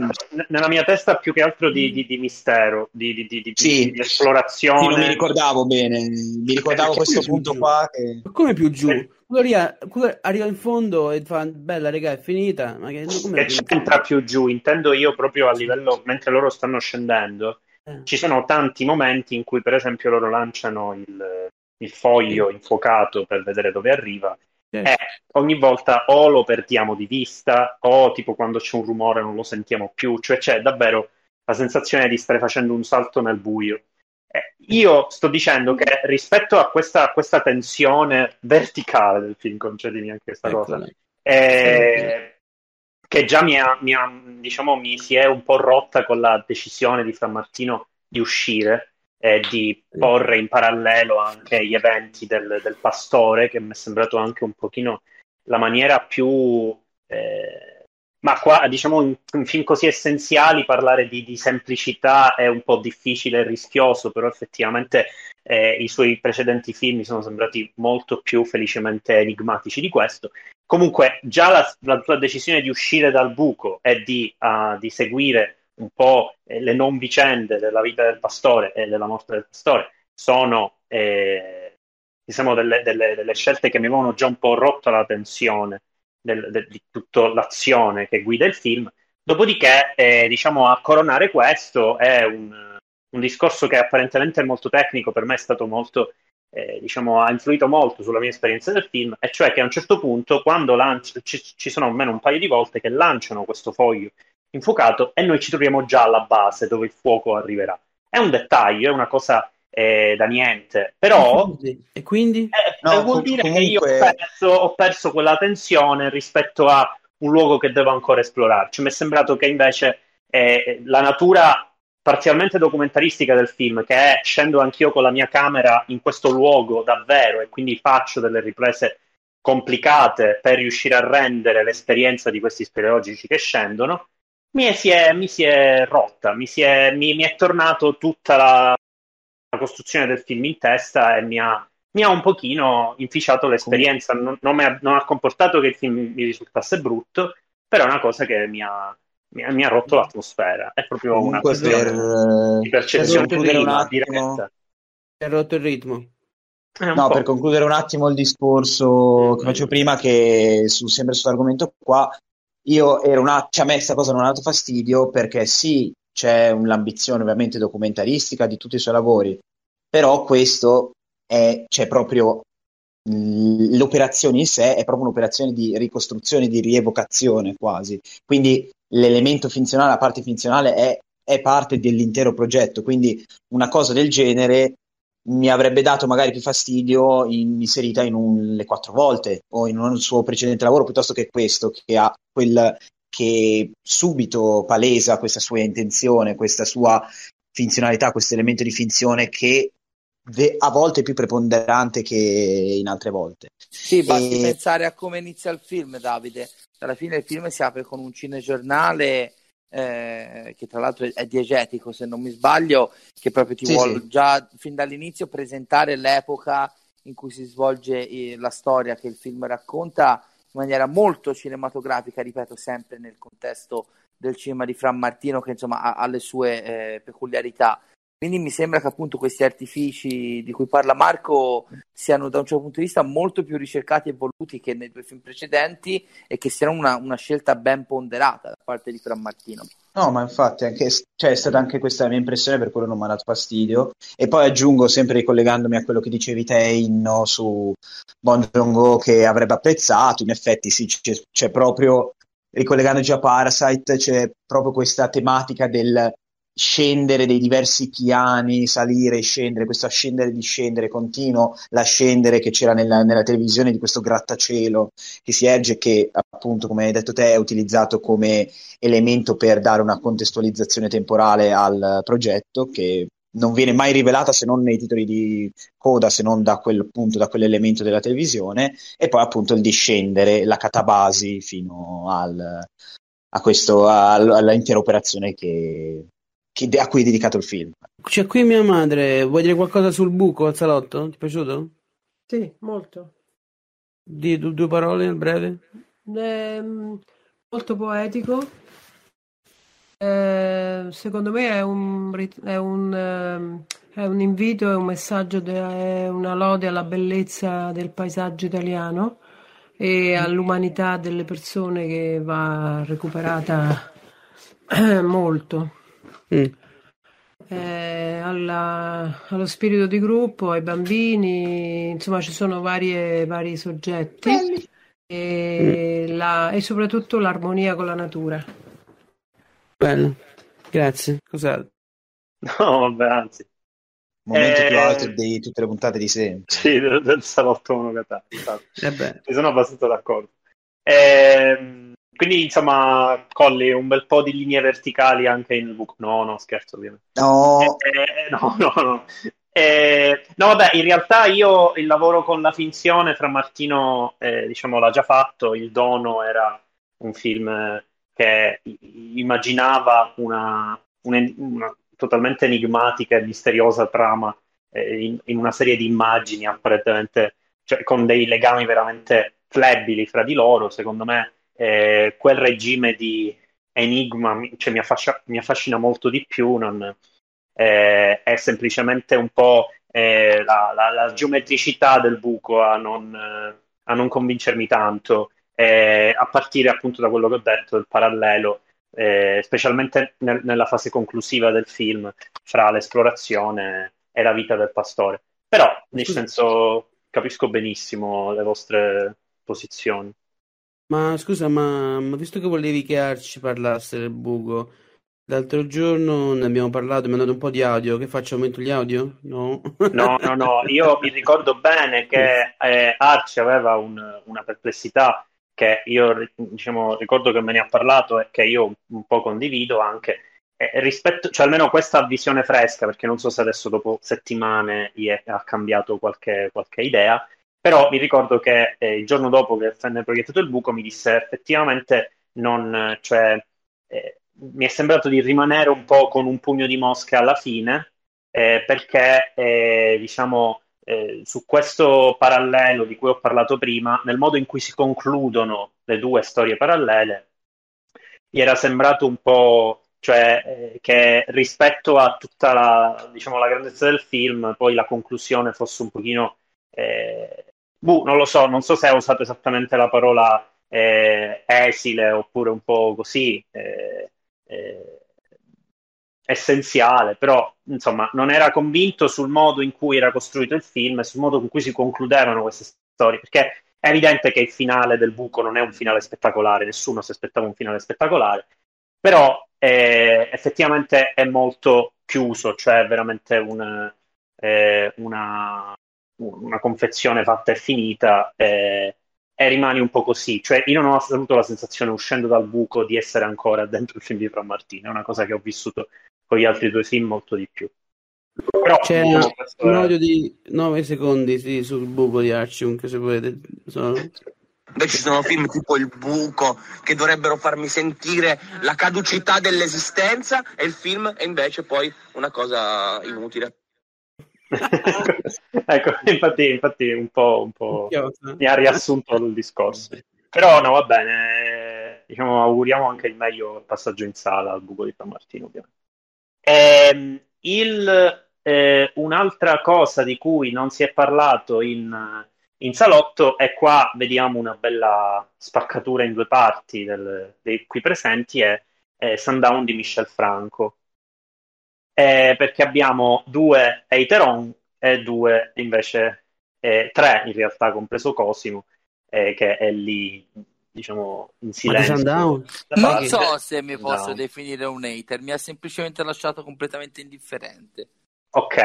Nella mia testa più che altro di, di, di mistero, di, di sì. esplorazione. Sì, non mi ricordavo bene, mi ricordavo eh, questo punto giù? qua. Che... Come più giù? Eh. Quello arriva in fondo e fa bella regà è finita ma che, che c'entra più giù intendo io proprio a livello mentre loro stanno scendendo eh. ci sono tanti momenti in cui per esempio loro lanciano il, il foglio infuocato per vedere dove arriva certo. e ogni volta o lo perdiamo di vista o tipo quando c'è un rumore non lo sentiamo più cioè c'è davvero la sensazione di stare facendo un salto nel buio eh, io sto dicendo che rispetto a questa, questa tensione verticale del film, concedimi anche questa ecco. cosa, eh, che già mi, ha, mi, ha, diciamo, mi si è un po' rotta con la decisione di San Martino di uscire e di porre in parallelo anche gli eventi del, del pastore, che mi è sembrato anche un pochino la maniera più... Eh, ma qua, diciamo, in, in, film così essenziali parlare di, di, semplicità è un po' difficile e rischioso, però effettivamente eh, i suoi precedenti film mi sono sembrati molto più felicemente enigmatici di questo. Comunque, già la, la sua decisione di uscire dal buco e di, uh, di seguire un po' eh, le non vicende della vita del pastore e della morte del pastore sono, eh, diciamo, delle, delle, delle scelte che mi avevano già un po' rotto la tensione del, del, di tutta l'azione che guida il film. Dopodiché, eh, diciamo, a coronare questo è un, un, discorso che apparentemente è molto tecnico, per me è stato molto, eh, diciamo, ha influito molto sulla mia esperienza del film, e cioè che a un certo punto, quando lanci, ci, ci sono almeno un paio di volte che lanciano questo foglio infuocato e noi ci troviamo già alla base dove il fuoco arriverà. È un dettaglio, è una cosa eh, da niente. Però e quindi? Eh, no, vuol dire comunque... che io ho perso, ho perso, quella tensione rispetto a un luogo che devo ancora esplorarci. Mi è sembrato che invece eh, la natura parzialmente documentaristica del film, che è scendo anch'io con la mia camera in questo luogo davvero e quindi faccio delle riprese complicate per riuscire a rendere l'esperienza di questi speleologici che scendono, mi, si è, mi si è rotta, mi, si è, mi, mi è tornato tutta la, costruzione del film in testa e mi ha, mi ha un pochino inficiato l'esperienza. Non, non, ha, non, ha, comportato che il film mi risultasse brutto, però è una cosa che mi ha, mi ha, mi ha rotto l'atmosfera. È proprio Comunque una questione per, di percezione prima, diretta. È rotto il ritmo. No, per concludere un attimo il discorso che facevo prima, che su, sempre su questo argomento qua, io ero una, cioè a me questa cosa non ha dato fastidio perché sì, c'è l'ambizione ovviamente documentaristica di tutti i suoi lavori, però questo è c'è proprio l'operazione in sé è proprio un'operazione di ricostruzione, di rievocazione quasi. Quindi l'elemento finzionale, la parte finzionale è, è parte dell'intero progetto. Quindi una cosa del genere mi avrebbe dato magari più fastidio in, inserita in un, le quattro volte o in un suo precedente lavoro piuttosto che questo che ha quel che subito palesa questa sua intenzione, questa sua finzionalità, questo elemento di finzione che a volte più preponderante che in altre volte. Sì, basti e... pensare a come inizia il film, Davide. Alla fine il film si apre con un cinegiornale eh, che tra l'altro è diegetico, se non mi sbaglio, che proprio ti sì, vuole sì. già fin dall'inizio presentare l'epoca in cui si svolge eh, la storia che il film racconta in maniera molto cinematografica, ripeto, sempre nel contesto del cinema di Fran Martino che insomma ha, ha le sue eh, peculiarità. Quindi mi sembra che appunto questi artifici di cui parla Marco siano da un certo punto di vista molto più ricercati e voluti che nei due film precedenti e che siano una, una scelta ben ponderata da parte di Fran Martino. No, ma infatti anche, cioè, è stata anche questa la mia impressione, per quello non mi ha dato fastidio. E poi aggiungo, sempre ricollegandomi a quello che dicevi te, Inno, su Bon Joon-ho, che avrebbe apprezzato, in effetti sì, c'è, c'è proprio, ricollegandoci a Parasite, c'è proprio questa tematica del scendere dei diversi piani, salire scendere, questo ascendere e discendere continuo, l'ascendere che c'era nella, nella, televisione di questo grattacielo che si erge che appunto come hai detto te è utilizzato come elemento per dare una contestualizzazione temporale al progetto che non viene mai rivelata se non nei titoli di coda, se non da quel punto, da quell'elemento della televisione, e poi appunto il discendere, la catabasi fino al, a questo, all'intera operazione che, a cui è dedicato il film. C'è qui mia madre, vuoi dire qualcosa sul buco al salotto? Ti è piaciuto? Sì, molto. Di due, due parole nel breve? Eh, molto poetico. Eh, secondo me è un, è, un, ehm, è un, invito, è un messaggio, è una lode alla bellezza del paesaggio italiano e all'umanità delle persone che va recuperata molto mm. eh, alla, allo spirito di gruppo, ai bambini, insomma ci sono varie, vari soggetti e, mm. la, e soprattutto l'armonia con la natura. Bello, grazie. Cos'altro? No, vabbè, anzi. Momento eh... più alto di tutte le puntate di sempre. Sì, del, del salotto monogatari. Eh Mi sono abbastanza d'accordo. Eh, quindi, insomma, Colli, un bel po' di linee verticali anche in book. No, no, scherzo, ovviamente. No, eh, eh, no, no, no. Eh, no, vabbè, in realtà io il lavoro con la finzione fra Martino, eh, diciamo, l'ha già fatto. Il Dono era un film che immaginava una, una, una totalmente enigmatica e misteriosa trama eh, in, in, una serie di immagini apparentemente, cioè, con dei legami veramente flebili fra di loro. Secondo me eh, quel regime di enigma cioè, mi, affascina, mi, affascina, molto di più, non, eh, è semplicemente un po' eh, la, la, la, geometricità del buco a non, a non convincermi tanto, eh, a partire appunto da quello che ho detto, del parallelo, eh, specialmente nel, nella fase conclusiva del film, fra l'esplorazione e la vita del pastore. Però, nel senso, capisco benissimo le vostre posizioni. Ma scusa, ma, ma visto che volevi che Arci parlasse del buco, l'altro giorno ne abbiamo parlato, mi hanno dato un po' di audio, che faccio? Aumento gli audio? No. No, no, no, io mi ricordo bene che eh, Arci aveva un, una perplessità che io diciamo, ricordo che me ne ha parlato e che io un po' condivido anche. Eh, rispetto, cioè almeno questa visione fresca, perché non so se adesso dopo settimane ha cambiato qualche, qualche idea, però mi ricordo che eh, il giorno dopo che venne proiettato il buco mi disse effettivamente non, cioè, eh, mi è sembrato di rimanere un po' con un pugno di mosche alla fine, eh, perché eh, diciamo eh, su questo parallelo di cui ho parlato prima, nel modo in cui si concludono le due storie parallele, gli era sembrato un po' cioè eh, che rispetto a tutta la, diciamo, la grandezza del film, poi la conclusione fosse un pochino eh, Buh, non lo so, non so se ha usato esattamente la parola eh, esile oppure un po' così eh, eh, essenziale, però insomma non era convinto sul modo in cui era costruito il film e sul modo in cui si concludevano queste storie, perché è evidente che il finale del buco non è un finale spettacolare, nessuno si aspettava un finale spettacolare, però eh, effettivamente è molto chiuso, cioè veramente un, eh, una, una confezione fatta e finita eh, e rimani un po' così. Cioè, io non ho avuto la sensazione, uscendo dal buco, di essere ancora dentro il film di Fran Martino. È una cosa che ho vissuto con gli altri due film molto di più. Però, C'è diciamo, un è- audio di 9 secondi sì, sul buco di Archunk, se volete. Sono- Invece ci sono film tipo Il buco che dovrebbero farmi sentire la caducità dell'esistenza e il film è invece poi una cosa inutile. ecco, infatti, infatti un po', un po' mi ha riassunto il discorso. Però no, va bene, diciamo, auguriamo anche il meglio al passaggio in sala al buco di San Martino, ovviamente. Ehm, il, eh, un'altra cosa di cui non si è parlato in, in salotto e qua vediamo una bella spaccatura in due parti del- dei qui presenti è, è Sundown di Michel Franco. Eh, perché abbiamo due Eiteron e due invece eh, tre in realtà compreso Cosimo eh, che è lì diciamo in silenzio Non parte. so se mi posso Sundown. definire un hater, mi ha semplicemente lasciato completamente indifferente. Ok,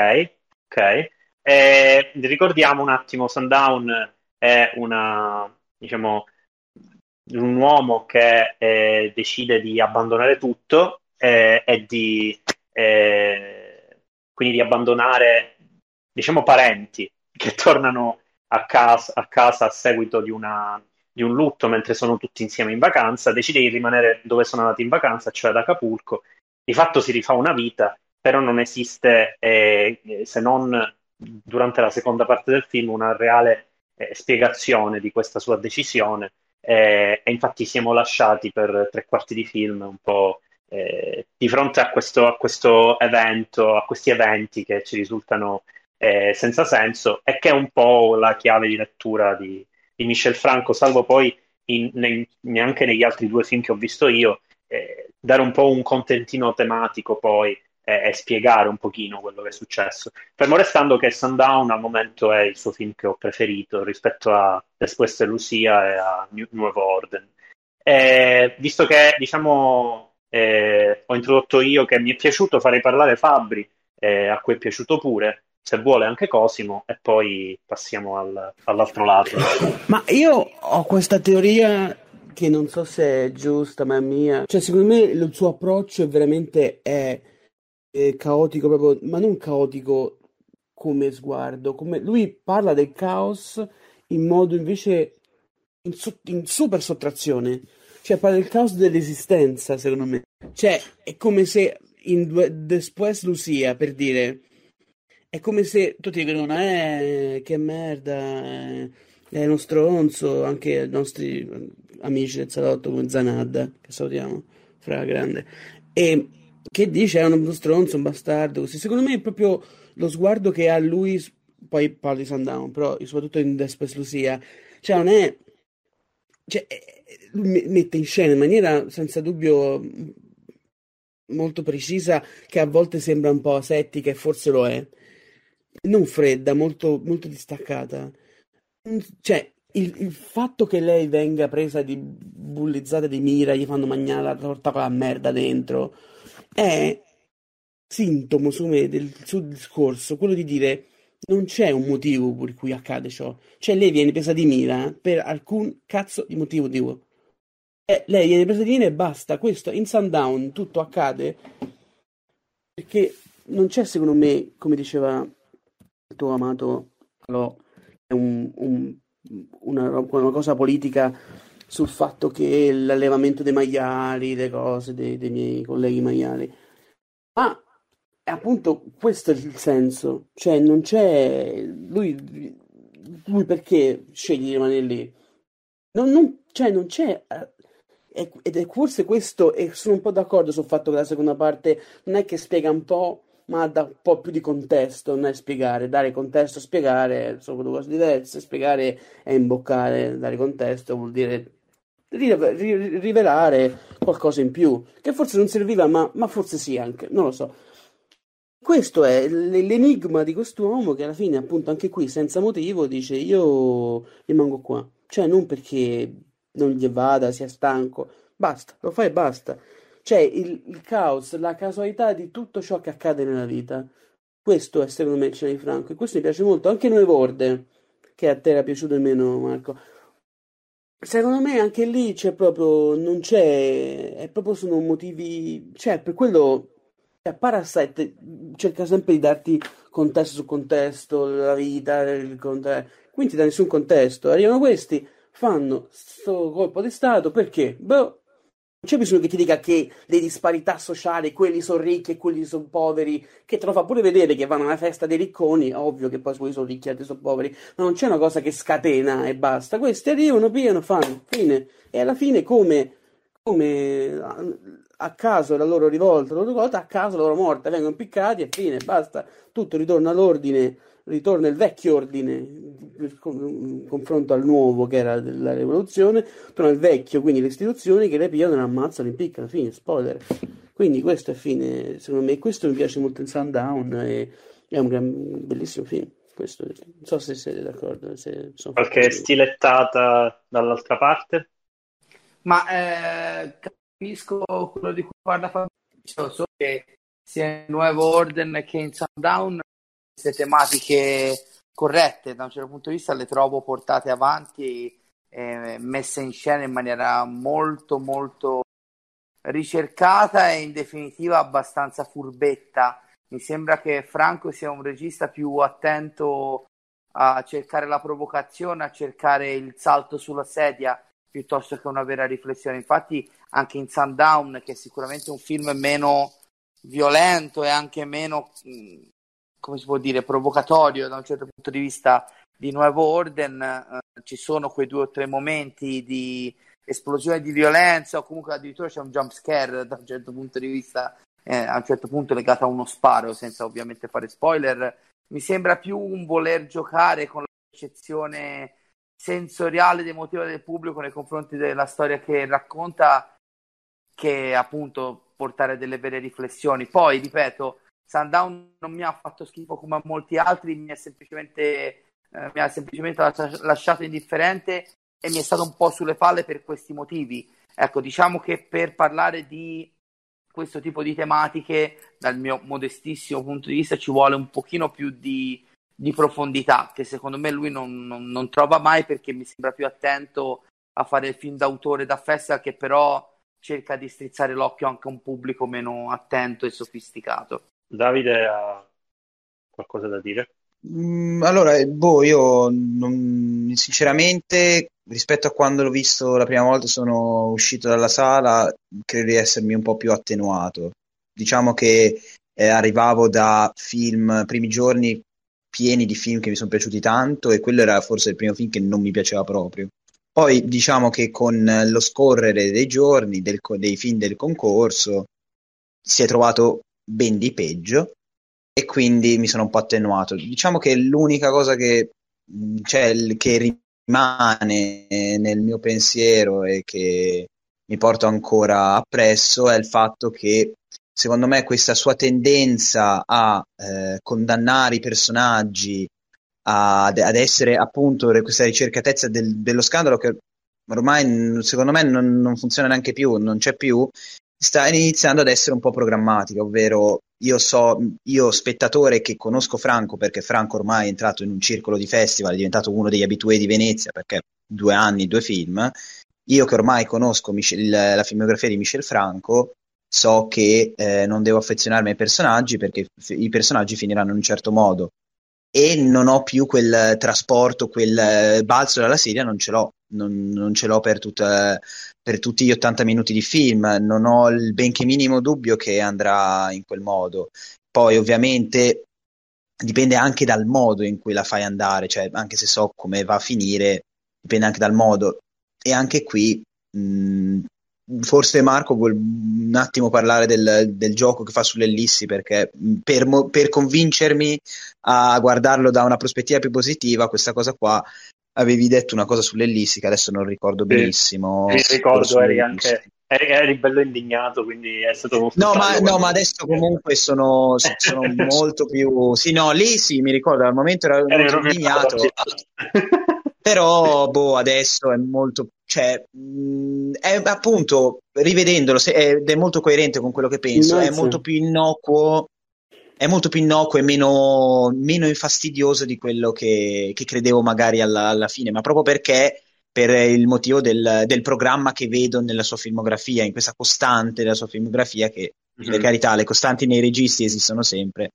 ok. Eh, ricordiamo un attimo, Sundown è una, diciamo, un uomo che eh, decide di abbandonare tutto eh, e di, eh, quindi di abbandonare, diciamo, parenti che tornano a casa a, casa a seguito di, una, di un lutto mentre sono tutti insieme in vacanza, decide di rimanere dove sono andati in vacanza, cioè ad Acapulco. Di fatto si rifà una vita però non esiste, eh, se non durante la seconda parte del film, una reale eh, spiegazione di questa sua decisione. eh, e infatti siamo lasciati per tre quarti di film un po' eh, di fronte a questo, a questo evento, a questi eventi che ci risultano eh, senza senso e che è un po' la chiave di lettura di, di Michel Franco, salvo poi in- nei- neanche negli altri due film che ho visto io, eh, dare un po' un contentino tematico poi e, e spiegare un pochino quello che è successo. Fermo restando che Sundown al momento è il suo film che ho preferito rispetto a Después de Lucia e a New- Nuevo Orden. Eh, visto che diciamo eh, ho introdotto io che mi è piaciuto, farei parlare Fabri, eh, a cui è piaciuto pure, se vuole anche Cosimo, e poi passiamo al- all'altro lato. Ma io ho questa teoria che non so se è giusta, ma è mia. Cioè, secondo me il suo approccio è veramente è, è caotico, proprio, ma non caotico come sguardo. Come, lui parla del caos in modo invece in, so- in super sottrazione. Cioè, parla del caos dell'esistenza, secondo me. Cioè, è come se in due- Después Lucia, per dire, è come se tutti dicono, eh, che merda, eh, è uno stronzo, anche i nostri amici del salotto come Zanad, che salutiamo, fra grande, e che dice è uno stronzo, un bastardo, così. Secondo me è proprio lo sguardo che ha lui, poi parlo di Sundown, però soprattutto in Después Lucia, cioè non è, cioè, lui mette in scena in maniera senza dubbio molto precisa, che a volte sembra un po' asettica e forse lo è, non fredda, molto, molto distaccata. Mm, Cioè, il, il fatto che lei venga presa di bullizzata di mira, gli fanno mangiare la torta con la merda dentro, è sintomo, secondo me, del suo discorso, quello di dire non c'è un motivo per cui accade ciò. Cioè, lei viene presa di mira per alcun cazzo di motivo di eh, lei viene presa di mira e basta. Questo in Sundown tutto accade perché non c'è, secondo me, come diceva il tuo amato è un- un- una, una cosa politica sul fatto che l'allevamento dei maiali, le cose dei, dei miei colleghi maiali. Ma appunto questo è il senso, cioè non c'è lui, lui perché sceglie di rimanere lì? Non, non- cioè non c'è eh, ed è forse questo, e sono un po' d'accordo sul fatto che la seconda parte non è che spiega un po', ma dà un po' più di contesto, non è spiegare, dare contesto, spiegare, sono due cose diverse, spiegare è imboccare, dare contesto vuol dire ri- ri- rivelare qualcosa in più, che forse non serviva, ma, ma forse sì anche, non lo so. Questo è l'enigma di quest'uomo che alla fine, appunto, anche qui, senza motivo, dice io rimango qua. Cioè, non perché non gli vada, sia stanco, basta, lo fa e basta. Cioè, il, il caos, la casualità di tutto ciò che accade nella vita. Questo è, secondo me, il di Franco, e questo mi piace molto. Anche Nuove Orde, che a te era piaciuto di meno, Marco. Secondo me anche lì c'è proprio, non c'è, è proprio sono motivi, cioè per quello Cioè, Parasite cerca sempre di darti contesto su contesto, la vita, il conte- quindi dà nessun contesto. Arrivano questi, fanno sto colpo di Stato perché? Boh, non c'è bisogno che ti dica che le disparità sociali, quelli sono ricchi e quelli sono poveri, che te lo fa pure vedere che vanno alla festa dei ricconi, ovvio che poi quelli sono ricchi e altri sono poveri, ma non c'è una cosa che scatena e basta. Questi arrivano, piano, fanno, fine. E alla fine come, come a caso la loro rivolta, la loro rivolta, a caso la loro morte, vengono impiccati e fine, basta. Tutto ritorna all'ordine, ritorna il vecchio ordine in confronto al nuovo che era della rivoluzione, torna il vecchio, quindi le istituzioni che le pigliano, le ammazzano, le impiccano, fine, spoiler. Quindi questo è fine, secondo me, questo mi piace molto in Sundown, e, è un, gran, bellissimo film. Questo, non so se siete d'accordo. Se Qualche fatto... stilettata dall'altra parte? Ma eh, capisco quello di cui parla Fabrizio, so che sia in Nuovo Orden che in Sundown queste tematiche corrette da un certo punto di vista le trovo portate avanti e messe in scena in maniera molto molto ricercata e in definitiva abbastanza furbetta. Mi sembra che Franco sia un regista più attento a cercare la provocazione, a cercare il salto sulla sedia piuttosto che una vera riflessione. Infatti, anche in Sundown, che è sicuramente un film meno violento e anche meno come si può dire, provocatorio da un certo punto di vista di Nuovo Orden, eh, ci sono quei due o tre momenti di esplosione di violenza o comunque addirittura c'è un jump scare da un certo punto di vista, eh, a un certo punto legato a uno sparo, senza ovviamente fare spoiler. Mi sembra più un voler giocare con la percezione sensoriale ed emotiva del pubblico nei confronti della storia che racconta che appunto portare delle vere riflessioni. Poi, ripeto, Sundown non mi ha fatto schifo come a molti altri, mi, semplicemente, eh, mi ha semplicemente lasciato indifferente e mi è stato un po' sulle palle per questi motivi. Ecco, diciamo che per parlare di questo tipo di tematiche, dal mio modestissimo punto di vista, ci vuole un pochino più di, di profondità, che secondo me lui non, non, non, trova mai perché mi sembra più attento a fare il film d'autore da festa che però cerca di strizzare l'occhio anche a un pubblico meno attento e sofisticato. Davide ha qualcosa da dire? Mm, allora, eh, boh, io non, sinceramente, rispetto a quando l'ho visto la prima volta, sono uscito dalla sala, credo di essermi un po' più attenuato. Diciamo che eh, arrivavo da film, primi giorni pieni di film che mi sono piaciuti tanto e quello era forse il primo film che non mi piaceva proprio. Poi diciamo che con lo scorrere dei giorni, del, dei film del concorso, si è trovato ben di peggio e quindi mi sono un po' attenuato. Diciamo che l'unica cosa che, cioè, che rimane nel mio pensiero e che mi porto ancora appresso è il fatto che secondo me questa sua tendenza a eh, condannare i personaggi a, ad essere appunto questa ricercatezza del, dello scandalo che ormai secondo me non, non, funziona neanche più, non c'è più sta iniziando ad essere un po' programmatica, ovvero io so, io spettatore che conosco Franco perché Franco ormai è entrato in un circolo di festival, è diventato uno degli abitué di Venezia perché due anni, due film, io che ormai conosco Michel, la filmografia di Michel Franco, so che eh, non devo affezionarmi ai personaggi perché i personaggi finiranno in un certo modo e non ho più quel trasporto, quel balzo dalla sedia, non ce l'ho, non, non ce l'ho per, tutta, per, tutti gli 80 minuti di film, non ho il benché minimo dubbio che andrà in quel modo. Poi ovviamente dipende anche dal modo in cui la fai andare, cioè anche se so come va a finire, dipende anche dal modo. E anche qui mh, forse Marco vuole un attimo parlare del, del, gioco che fa sulle ellissi perché per, per, convincermi a guardarlo da una prospettiva più positiva questa cosa qua avevi detto una cosa sulle ellissi che adesso non ricordo benissimo. Mi ricordo eri anche eri, eri, bello indignato quindi è stato molto no ma, no, ma adesso comunque sono, sono molto più sì no lì sì mi ricordo al momento ero molto indignato però boh adesso è molto cioè, mh, è appunto, rivedendolo, se, ed è molto coerente con quello che penso, Grazie. è molto più innocuo, è molto più innocuo e meno, meno infastidioso di quello che, che credevo magari alla, alla, fine, ma proprio perché per il motivo del, del, programma che vedo nella sua filmografia, in questa costante della sua filmografia che per carità, le costanti nei registi esistono sempre,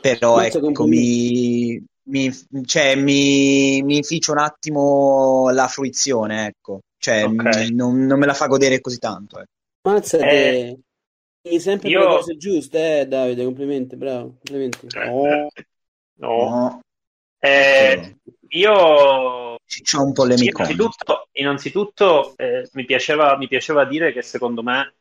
però ecco, mi, mi, cioè, mi, mi inficia un attimo la fruizione, ecco, cioè, Ok. m- non, non me la fa godere così tanto. ecco. Mazza, Eh, sempre io- le cose giuste, eh, Davide, complimenti, bravo, complimenti. Eh, Oh, no. No, Eh, io c'ho un polemicone. innanzitutto, innanzitutto eh, mi piaceva, mi piaceva dire che secondo me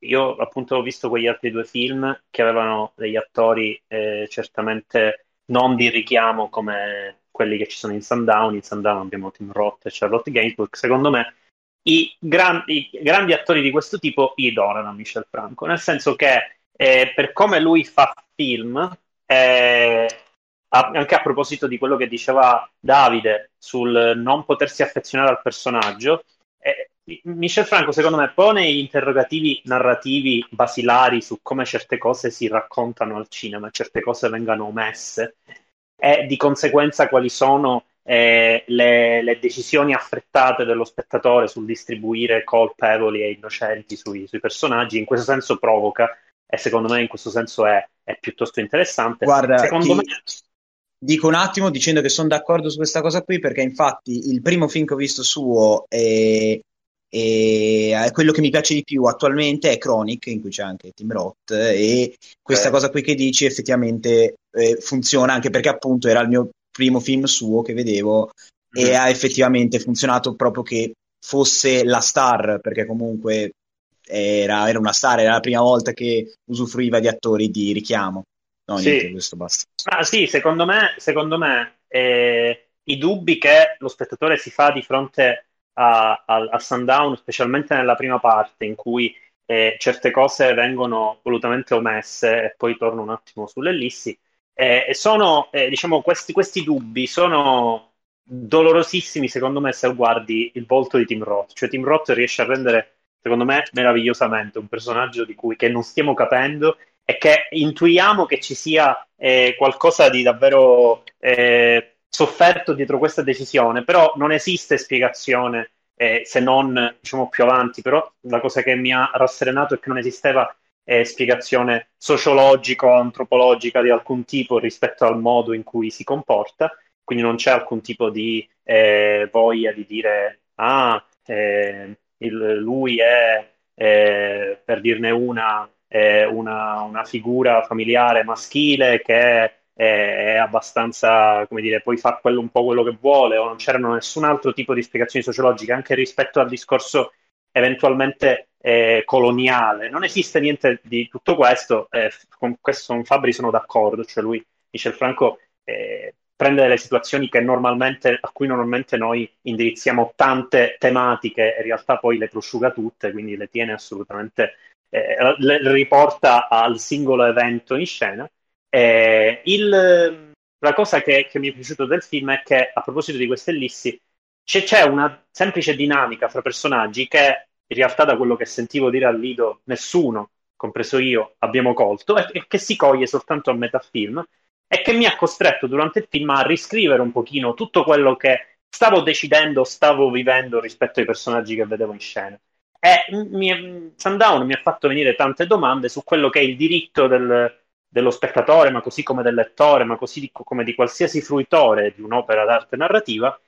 io appunto ho visto quegli altri due film che avevano degli attori eh, certamente non di richiamo come quelli che ci sono in Sundown. In Sundown abbiamo Tim Roth e Charlotte Gainsbourg. Secondo me i grandi, i grandi attori di questo tipo a Michel Franco, nel senso che eh, per come lui fa film, eh, a- anche a proposito di quello che diceva Davide sul non potersi affezionare al personaggio, eh, Michel Franco secondo me pone interrogativi narrativi basilari su come certe cose si raccontano al cinema, certe cose vengano omesse e di conseguenza quali sono eh, le, le decisioni affrettate dello spettatore sul distribuire colpevoli e innocenti sui, sui personaggi. In questo senso provoca e secondo me in questo senso è, è piuttosto interessante. Guarda, secondo ti- me dico un attimo dicendo che sono d'accordo su questa cosa qui perché infatti il primo film che ho visto suo è, è- è quello che mi piace di più attualmente è Chronic in cui c'è anche Tim Roth e questa Eh. cosa qui che dici effettivamente eh, funziona anche perché appunto era il mio primo film suo che vedevo e Mhm. ha effettivamente funzionato proprio che fosse la star perché comunque era, era una star, era la prima volta che usufruiva di attori di richiamo. No, Sì. niente, questo basta. Ah, sì, secondo me, secondo me eh, i dubbi che lo spettatore si fa di fronte a, a- a Sundown, specialmente nella prima parte, in cui eh, certe cose vengono volutamente omesse, e poi torno un attimo sull'ellissi, eh, sono, eh, diciamo, questi, questi dubbi sono dolorosissimi, secondo me, se guardi il volto di Tim Roth. Cioè, Tim Roth riesce a rendere, secondo me, meravigliosamente un personaggio di cui non stiamo capendo e che intuiamo che ci sia eh, qualcosa di davvero eh, sofferto dietro questa decisione, però non esiste spiegazione eh, se non diciamo più avanti. Però la cosa che mi ha rasserenato è che non esisteva eh, spiegazione sociologica o antropologica di alcun tipo rispetto al modo in cui si comporta, quindi non c'è alcun tipo di eh, voglia di dire ah, eh, il- lui è eh, per dirne una una, una figura familiare maschile che è, abbastanza, come dire, poi fa quello, un po' quello che vuole, o non c'erano nessun altro tipo di spiegazioni sociologiche, anche rispetto al discorso eventualmente eh, coloniale. Non esiste niente di tutto questo, eh, con questo con Fabri sono d'accordo, cioè lui, Michel Franco, eh, prende delle situazioni a cui normalmente noi indirizziamo tante tematiche in realtà poi le prosciuga tutte, quindi le tiene assolutamente eh, le riporta al singolo evento in scena. Eh, il- la cosa che, che mi è piaciuto del film è che, a proposito di queste ellissi, c'è, c'è una semplice dinamica fra personaggi che in realtà, da quello che sentivo dire al Lido, nessuno, compreso io, abbiamo colto e, e che si coglie soltanto a metà film e che mi ha costretto durante il film a riscrivere un pochino tutto quello che stavo decidendo, stavo vivendo rispetto ai personaggi che vedevo in scena. E mi, Sundown mi ha fatto venire tante domande su quello che è il diritto del, dello spettatore, ma così come del lettore, ma così di- come di qualsiasi fruitore di un'opera d'arte narrativa,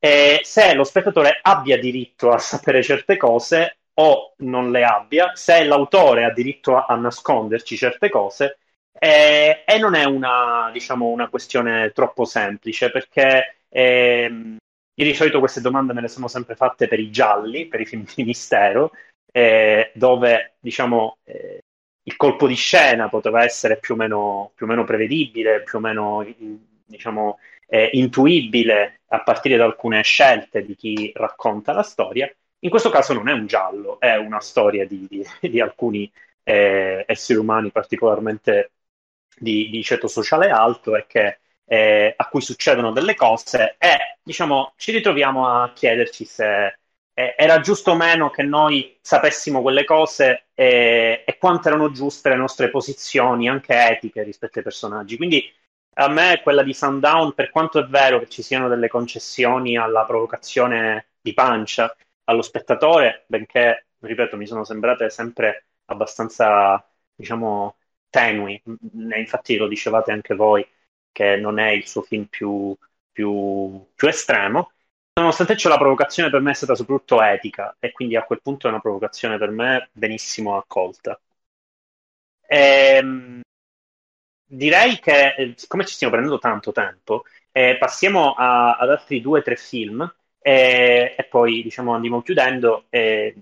e se lo spettatore abbia diritto a sapere certe cose o non le abbia, se l'autore ha diritto a, a nasconderci certe cose, e, e non è una, diciamo, una questione troppo semplice, perché ehm, io di solito queste domande me le sono sempre fatte per i gialli, per i film di mistero, eh, dove diciamo eh, il colpo di scena poteva essere più o meno, più o meno prevedibile, più o meno diciamo, eh, intuibile a partire da alcune scelte di chi racconta la storia. In questo caso non è un giallo, è una storia di, di, di alcuni eh, esseri umani particolarmente di, di ceto sociale alto e che, eh, a cui succedono delle cose e diciamo ci ritroviamo a chiederci se eh, era giusto o meno che noi sapessimo quelle cose e, e quanto erano giuste le nostre posizioni anche etiche rispetto ai personaggi. Quindi a me quella di Sundown, per quanto è vero che ci siano delle concessioni alla provocazione di pancia allo spettatore, benché, ripeto, mi sono sembrate sempre abbastanza, diciamo, tenui. Infatti lo dicevate anche voi che non è il suo film più, più, più estremo. Nonostante ciò, la provocazione per me è stata soprattutto etica, e quindi a quel punto è una provocazione per me benissimo accolta. Ehm, direi che, eh, siccome ci stiamo prendendo tanto tempo, eh, passiamo a, ad altri due o tre film e, e, poi diciamo andiamo chiudendo. Eh,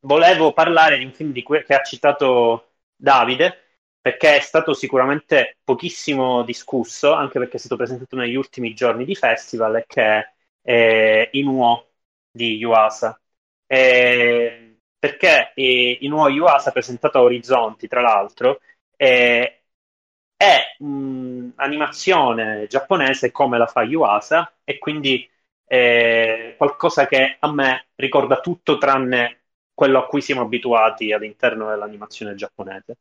volevo parlare di un film di que- che ha citato Davide, perché è stato sicuramente pochissimo discusso, anche perché è stato presentato negli ultimi giorni di festival, e che eh, Inuo di Yuasa. Eh, perché eh, Inuo Yuasa, presentato a Orizzonti, tra l'altro, eh, è un'animazione giapponese come la fa Yuasa e quindi è qualcosa che a me ricorda tutto tranne quello a cui siamo abituati all'interno dell'animazione giapponese.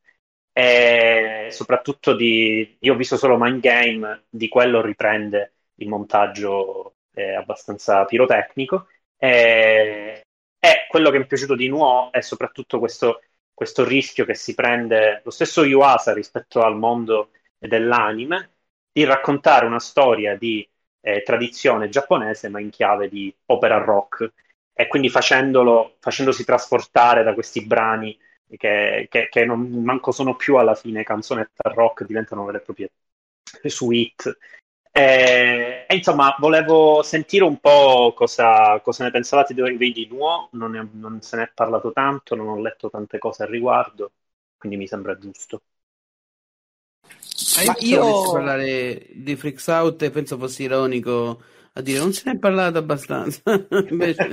E soprattutto di. Io ho visto solo Mind Game, di quello riprende il montaggio eh, abbastanza pirotecnico. E, e, quello che mi è piaciuto di Nuo è soprattutto questo questo rischio che si prende lo stesso Yuasa rispetto al mondo dell'anime di raccontare una storia di eh, tradizione giapponese ma in chiave di opera rock e quindi facendosi trasportare da questi brani che, che, che non manco sono più alla fine canzonetta rock, diventano vere e proprie suite e, e, insomma, volevo sentire un po' cosa, cosa ne pensavate di, di Nuo, non, ne, non, se ne è parlato tanto, non ho letto tante cose al riguardo, quindi mi sembra giusto. Ma io volessi parlare di Freaks Out e penso fossi ironico a dire non se ne è parlato abbastanza. Invece...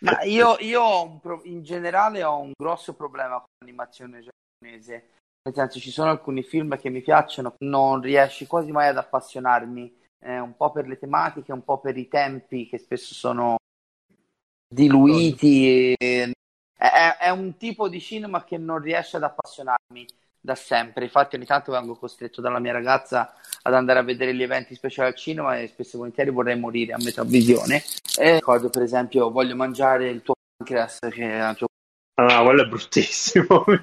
Ma io, io pro... in generale ho un grosso problema con l'animazione giapponese nel senso, ci sono alcuni film che mi piacciono, non riesci quasi mai ad appassionarmi, eh, un po' per le tematiche, un po' per i tempi che spesso sono diluiti. E... È, è, un tipo di cinema che non riesce ad appassionarmi da sempre. Infatti, ogni tanto vengo costretto dalla mia ragazza ad andare a vedere gli eventi speciali al cinema e spesso e volentieri vorrei morire a metà visione. E ricordo, per esempio, voglio mangiare il tuo pancreas, che a un Ah, quello è bruttissimo. pur,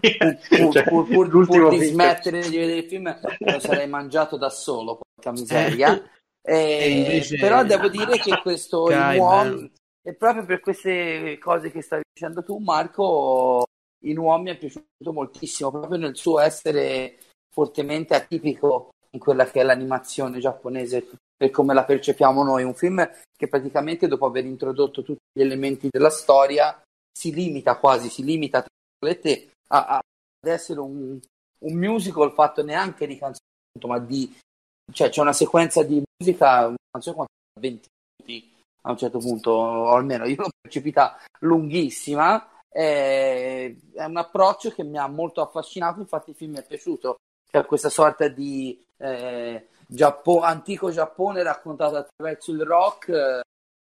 cioè, pur, pur, pur di smettere di vedere il film, lo sarei mangiato da solo, porca miseria. E, invece... Però devo dire che questo Inuom, e proprio per queste cose che stavi dicendo tu, Marco, Inuom mi è piaciuto moltissimo, proprio nel suo essere fortemente atipico in quella che è l'animazione giapponese per come la percepiamo noi. Un film che praticamente dopo aver introdotto tutti gli elementi della storia si limita quasi, si limita a, a, ad essere un, un, musical fatto neanche di canzoni, ma di... cioè c'è una sequenza di musica, una canzone quanto 20 minuti a un certo punto, o almeno io l'ho percepita lunghissima, è, è un approccio che mi ha molto affascinato, infatti il film mi è piaciuto, c'è questa sorta di eh, Giappo- antico Giappone raccontato attraverso il rock, eh,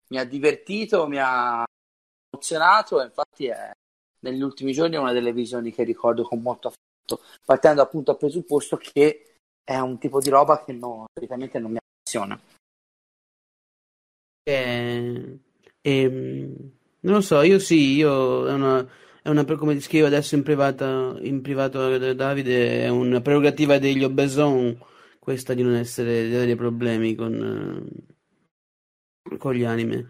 mi ha divertito, mi ha emozionato e infatti è negli ultimi giorni è una delle visioni che ricordo con molto affetto, partendo appunto dal presupposto che è un tipo di roba che no, solitamente non mi appassiona. Eh, eh, non lo so, io sì, io è una, è una come ti scrivo adesso in, privata, in privato da Davide, è una prerogativa degli Obeson questa di non essere di avere problemi con, con gli anime.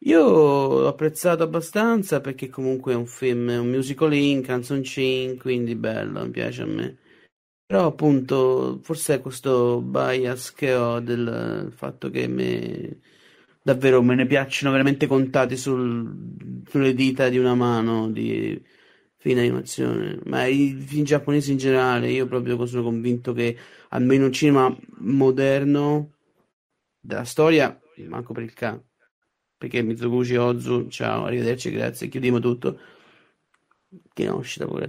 Io l'ho apprezzato abbastanza perché comunque è un film, è un musical in, canzoncin, quindi bello, mi piace a me. Però appunto, forse è questo bias che ho del fatto che me, davvero me ne piacciono veramente contati sul, sulle dita di una mano di film animazione. Ma i film giapponesi in generale, io proprio sono convinto che almeno un cinema moderno della storia, manco per il caso perché Mizoguchi Ozu, ciao, arrivederci, grazie, chiudiamo tutto. Che uscita pure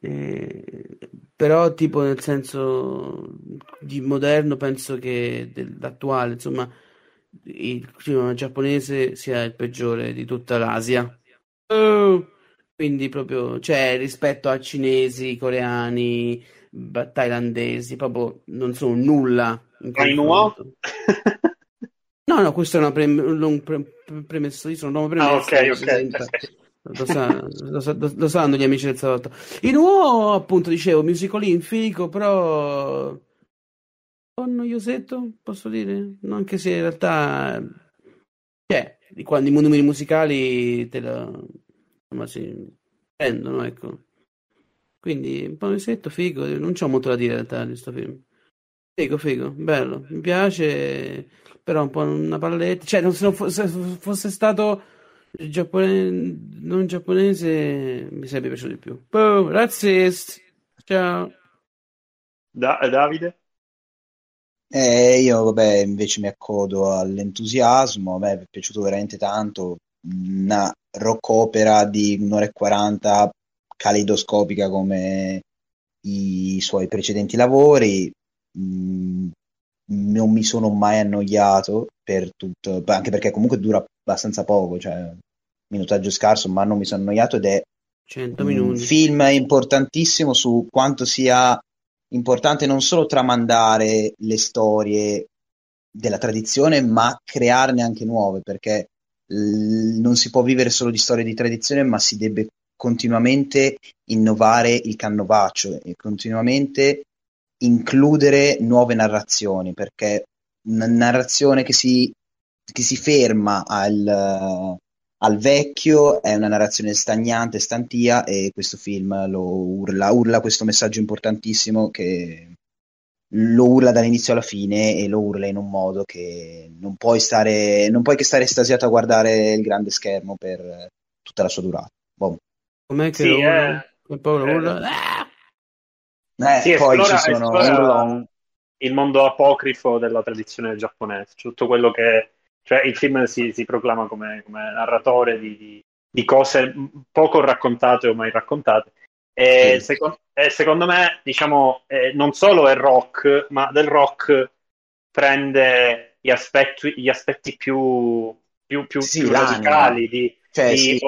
eh, però tipo nel senso di moderno penso che dell'attuale insomma il cinema giapponese sia il peggiore di tutta l'Asia oh! quindi proprio cioè rispetto a cinesi coreani thailandesi proprio non sono nulla in confronto. No, no, questa è una pre- un pre- premessa, io sono una premessa. Ah, ok, ok. Lo, sa- lo sa- lo- sanno gli amici del salotto. In uomo, appunto, dicevo, musicolin figo, però un po' noiosetto, posso dire? No, Anche se in realtà, cioè, di quando i numeri musicali te lo, insomma, si prendono, ecco. Quindi un po' noiosetto, figo, non c'ho molto da dire in realtà di questo film. Figo, figo, bello, mi piace, però un po' una palletta, cioè, non- se non fosse, fosse stato giappone- non giapponese mi sarebbe piaciuto di più. Boh, razzist. Ciao. Da- Davide? Eh, io, vabbè, invece mi accodo all'entusiasmo. A me è piaciuto veramente tanto. Una rock opera di un'ora e quaranta, caleidoscopica come i suoi precedenti lavori. Mm, non mi sono mai annoiato per tutto, anche perché comunque dura abbastanza poco, cioè minutaggio scarso, ma non mi sono annoiato ed è 100 un minuti. film importantissimo su quanto sia importante non solo tramandare le storie della tradizione, ma crearne anche nuove, perché l- non si può vivere solo di storie di tradizione, ma si deve continuamente innovare il canovaccio e continuamente includere nuove narrazioni, perché una narrazione che si, che si ferma al, al vecchio è una narrazione stagnante, stantia e questo film lo urla, urla questo messaggio importantissimo che lo urla dall'inizio alla fine e lo urla in un modo che non puoi stare, non puoi che stare estasiato a guardare il grande schermo per tutta la sua durata. Boh. Com'è che Sì, urla? eh, Come poi lo eh, urla? Ah! Eh, Sì, poi esplora- ci sono urloni. il mondo apocrifo della tradizione giapponese, cioè tutto quello che... Cioè il film si, si proclama come, come narratore di, di- di cose poco raccontate o mai raccontate. E Sì. seco- e secondo me, diciamo, eh, non solo è rock, ma del rock prende gli aspetti, gli aspetti più, più, più, Sì, più radicali di, Cioè, sì.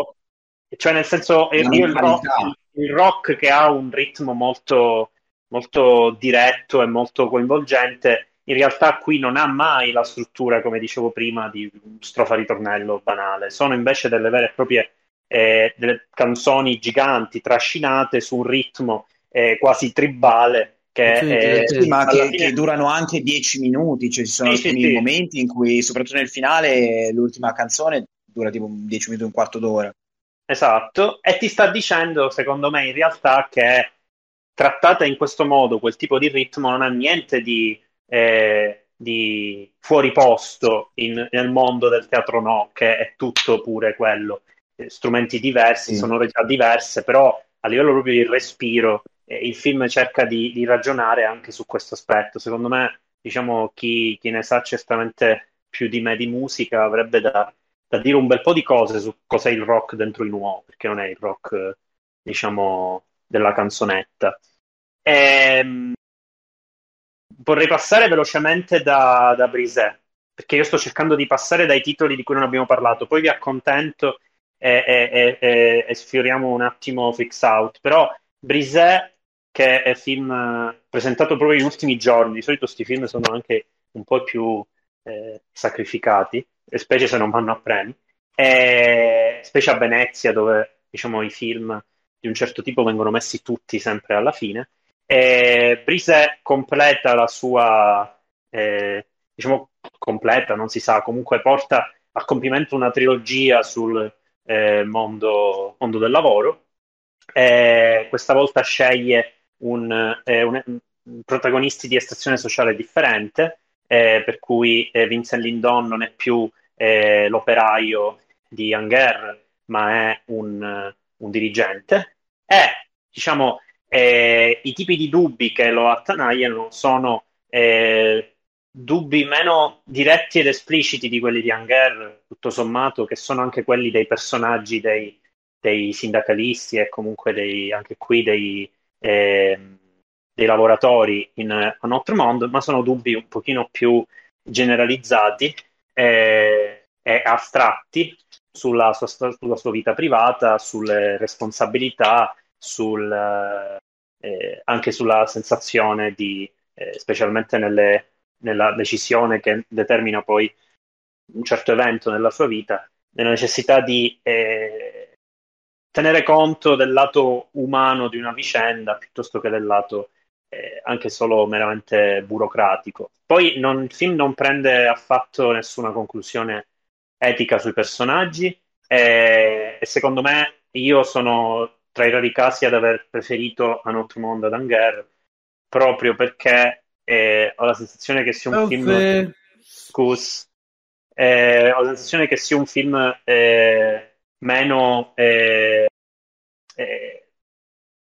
cioè nel senso eh, il rock, il rock che ha un ritmo molto, molto diretto e molto coinvolgente in realtà qui non ha mai la struttura come dicevo prima di strofa ritornello banale sono invece delle vere e proprie eh, delle canzoni giganti trascinate su un ritmo eh, quasi tribale che Sì, eh, sì, Sì, ma che, fine- che durano anche dieci minuti, cioè ci sono alcuni sì. momenti in cui, soprattutto nel finale, l'ultima canzone dura tipo un dieci minuti, un quarto d'ora. Esatto, e ti sta dicendo, secondo me, in realtà che trattata in questo modo, quel tipo di ritmo non ha niente di, eh, di fuori posto in- nel mondo del teatro no, che è tutto pure quello. Eh, strumenti diversi, Sì. sonorità diverse, però a livello proprio di respiro, eh, il film cerca di, di ragionare anche su questo aspetto. Secondo me, diciamo, chi, chi ne sa certamente più di me di musica avrebbe da da dire un bel po' di cose su cos'è il rock dentro il nuovo, perché non è il rock, eh, diciamo, della canzonetta. Ehm, vorrei passare velocemente da, da Brisé, perché io sto cercando di passare dai titoli di cui non abbiamo parlato, poi vi accontento e, e- e- e- e sfioriamo un attimo Fix Out. Però Brisé, che è film eh, presentato proprio negli ultimi giorni, di solito questi film sono anche un po' più eh, sacrificati, e specie se non vanno a premi, e specie a Venezia dove diciamo i film di un certo tipo vengono messi tutti sempre alla fine. E Brise completa la sua, eh, diciamo, completa, non si sa, comunque porta a compimento una trilogia sul eh, mondo, mondo del lavoro. E questa volta sceglie un, eh, un- protagonisti di estrazione sociale differente, eh, per cui eh, Vincent Lindon non è più eh, l'operaio di Anger, ma è un, un dirigente. E diciamo eh, i tipi di dubbi che lo attanagliano sono eh, dubbi meno diretti ed espliciti di quelli di Anger, tutto sommato, che sono anche quelli dei personaggi dei, dei sindacalisti e comunque dei, anche qui dei, ehm, dei lavoratori in eh, A Notre Monde, ma sono dubbi un pochino più generalizzati eh, e astratti sulla sua, sulla sua vita privata, sulle responsabilità, sul, eh, anche sulla sensazione di, eh, specialmente nelle- nella decisione che determina poi un certo evento nella sua vita, nella necessità di, eh, tenere conto del lato umano di una vicenda piuttosto che del lato eh, anche solo meramente burocratico. Poi non, il film non prende affatto nessuna conclusione etica sui personaggi e, e secondo me io sono tra i rari casi ad aver preferito A Notre Monde ad Anger proprio perché eh, ho la sensazione che sia un film Scus, eh, ho la sensazione che sia un film eh, meno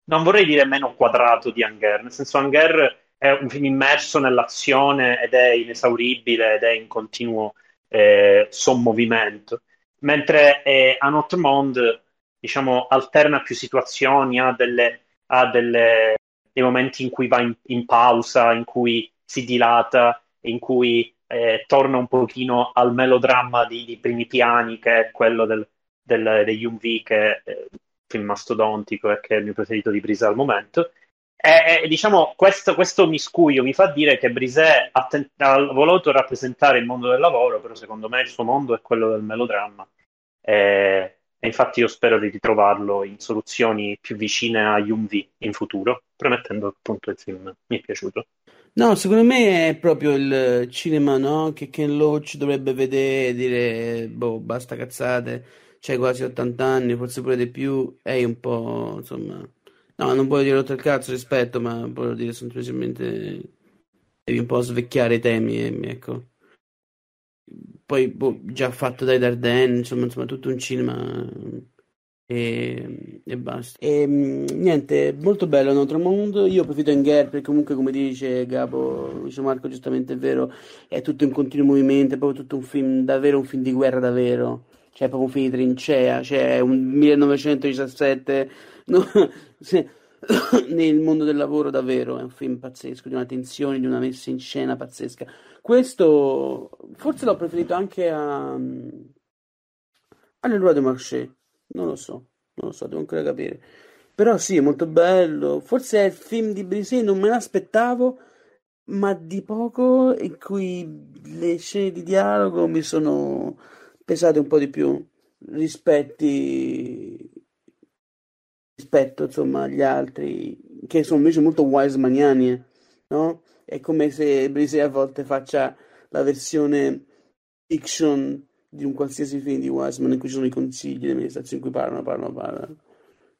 non vorrei dire meno quadrato di Anger, nel senso Anger è un film immerso nell'azione ed è inesauribile ed è in continuo eh, sommovimento, mentre eh, A Monde diciamo, alterna più situazioni, ha, delle, ha delle, dei momenti in cui va in, in, pausa, in cui si dilata, in cui eh, torna un pochino al melodramma di, di, primi piani, che è quello del, del, degli UV, che è un film mastodontico e che è il mio preferito di Brisa al momento. E, e diciamo, questo, questo, miscuglio mi fa dire che Brisé ha, ten- ha, voluto rappresentare il mondo del lavoro, però secondo me il suo mondo è quello del melodramma. E, e infatti io spero di ritrovarlo in soluzioni più vicine a UMV in futuro, premettendo appunto il film mi è piaciuto. No, secondo me è proprio il cinema, no? Che Ken Loach dovrebbe vedere e dire, boh, basta cazzate, c'hai quasi 80 anni, forse pure di più, è un po', insomma... No, non voglio dire rotto il cazzo, rispetto, ma voglio dire semplicemente devi un po' svecchiare i temi, ecco. Poi, boh, già fatto dai Dardenne, insomma, insomma, tutto un cinema e, e basta. E niente, molto bello Notre Monde. Io ho preferito Engher perché comunque, come dice Gabo, dice Marco, giustamente è vero, è tutto in continuo movimento, è proprio tutto un film, davvero un film di guerra, davvero. Cioè, proprio un film di trincea, cioè un 1917 no, nel mondo del lavoro, davvero. È un film pazzesco, di una tensione, di una messa in scena pazzesca. Questo forse l'ho preferito anche a, a Le Roi de Marché. Non lo so, non lo so, devo ancora capire. Però sì, è molto bello. Forse è il film di Brisé, non me l'aspettavo, ma di poco in cui le scene di dialogo mi sono pesate un po' di più rispetti rispetto insomma agli altri che sono invece molto wisemaniani, no? È come se Brisé a volte faccia la versione fiction di un qualsiasi film di Wiseman in cui ci sono i consigli, le amministrazioni in cui parlano, parlano, parlano.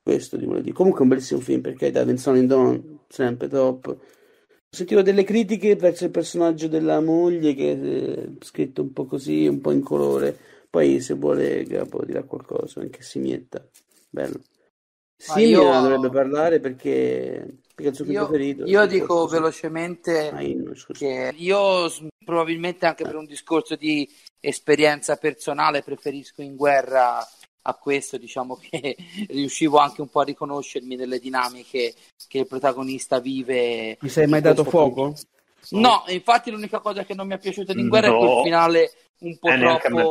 Questo volevo dire. Comunque è un bellissimo film perché da Vincent Lindon, sempre top. Ho sentito delle critiche verso il personaggio della moglie che è scritto un po' così, un po' in colore. Poi se vuole Gabo dirà qualcosa, anche Simietta. Bello. Sì, io... dovrebbe parlare perché, perché è il suo io, preferito. Io dico così. velocemente ah, io, che io probabilmente anche per un discorso di esperienza personale preferisco in guerra a questo, diciamo che riuscivo anche un po' a riconoscermi nelle dinamiche che il protagonista vive. Mi sei mai dato fuoco? Film. No, infatti l'unica cosa che non mi è piaciuta di in guerra no. è quel finale un po' eh, troppo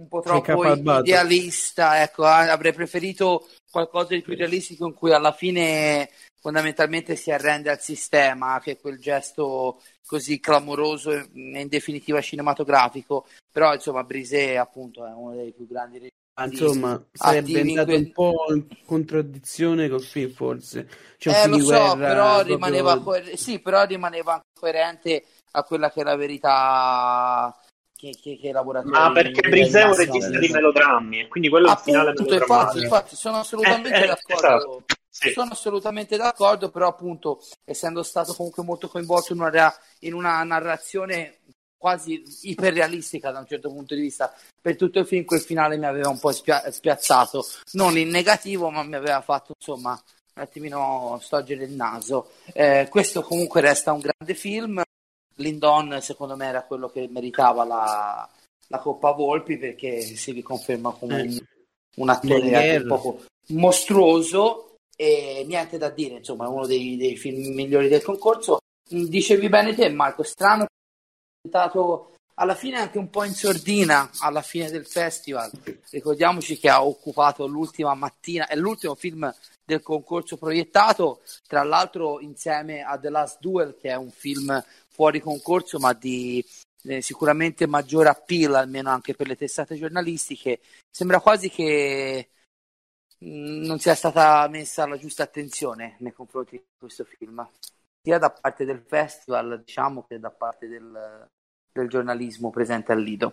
un po' troppo idealista, ecco, avrei preferito qualcosa di più realistico in cui alla fine fondamentalmente si arrende al sistema, che è quel gesto così clamoroso e in definitiva cinematografico, però insomma Brisé appunto è uno dei più grandi insomma sarebbe andato quel... un po' in contraddizione col film forse. Cioè, eh lo so però rimaneva, proprio... sì, però rimaneva coerente a quella che è la verità che, che, che lavoratori ma perché Brisé è un regista di melodrammi e quindi quello è il finale infatti, infatti sono assolutamente eh, eh, d'accordo. esatto. sì. sono assolutamente d'accordo però appunto essendo stato comunque molto coinvolto in una, in una narrazione quasi iperrealistica da un certo punto di vista per tutto il film quel finale mi aveva un po' spia- spiazzato. Non in negativo ma mi aveva fatto insomma un attimino storgere il naso. Eh, questo comunque resta un grande film Lindon secondo me era quello che meritava la, la Coppa Volpi perché si riconferma come un, un attore un po' mostruoso e niente da dire, insomma, è uno dei, dei, film migliori del concorso. Dicevi bene te, Marco, strano che è diventato alla fine anche un po' in sordina alla fine del festival. Ricordiamoci che ha occupato l'ultima mattina, è l'ultimo film del concorso proiettato, tra l'altro insieme a The Last Duel, che è un film fuori concorso, ma di eh, sicuramente maggiore appeal, almeno anche per le testate giornalistiche. Sembra quasi che mh, non sia stata messa la giusta attenzione nei confronti di questo film, sia da parte del festival, diciamo, che da parte del, del giornalismo presente al Lido.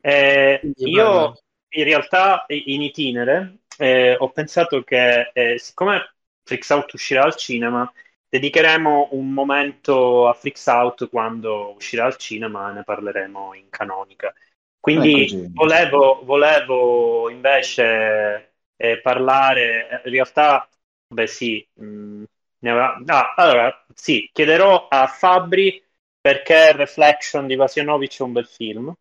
Eh, io in realtà in itinere eh, ho pensato che eh, siccome Freaks Out uscirà al cinema, dedicheremo un momento a Freaks Out quando uscirà al cinema e ne parleremo in canonica. Quindi volevo, volevo, invece eh, parlare, in realtà, beh sì, mh, avrà, no, allora sì, chiederò a Fabri perché Reflection di Vasionovic è un bel film,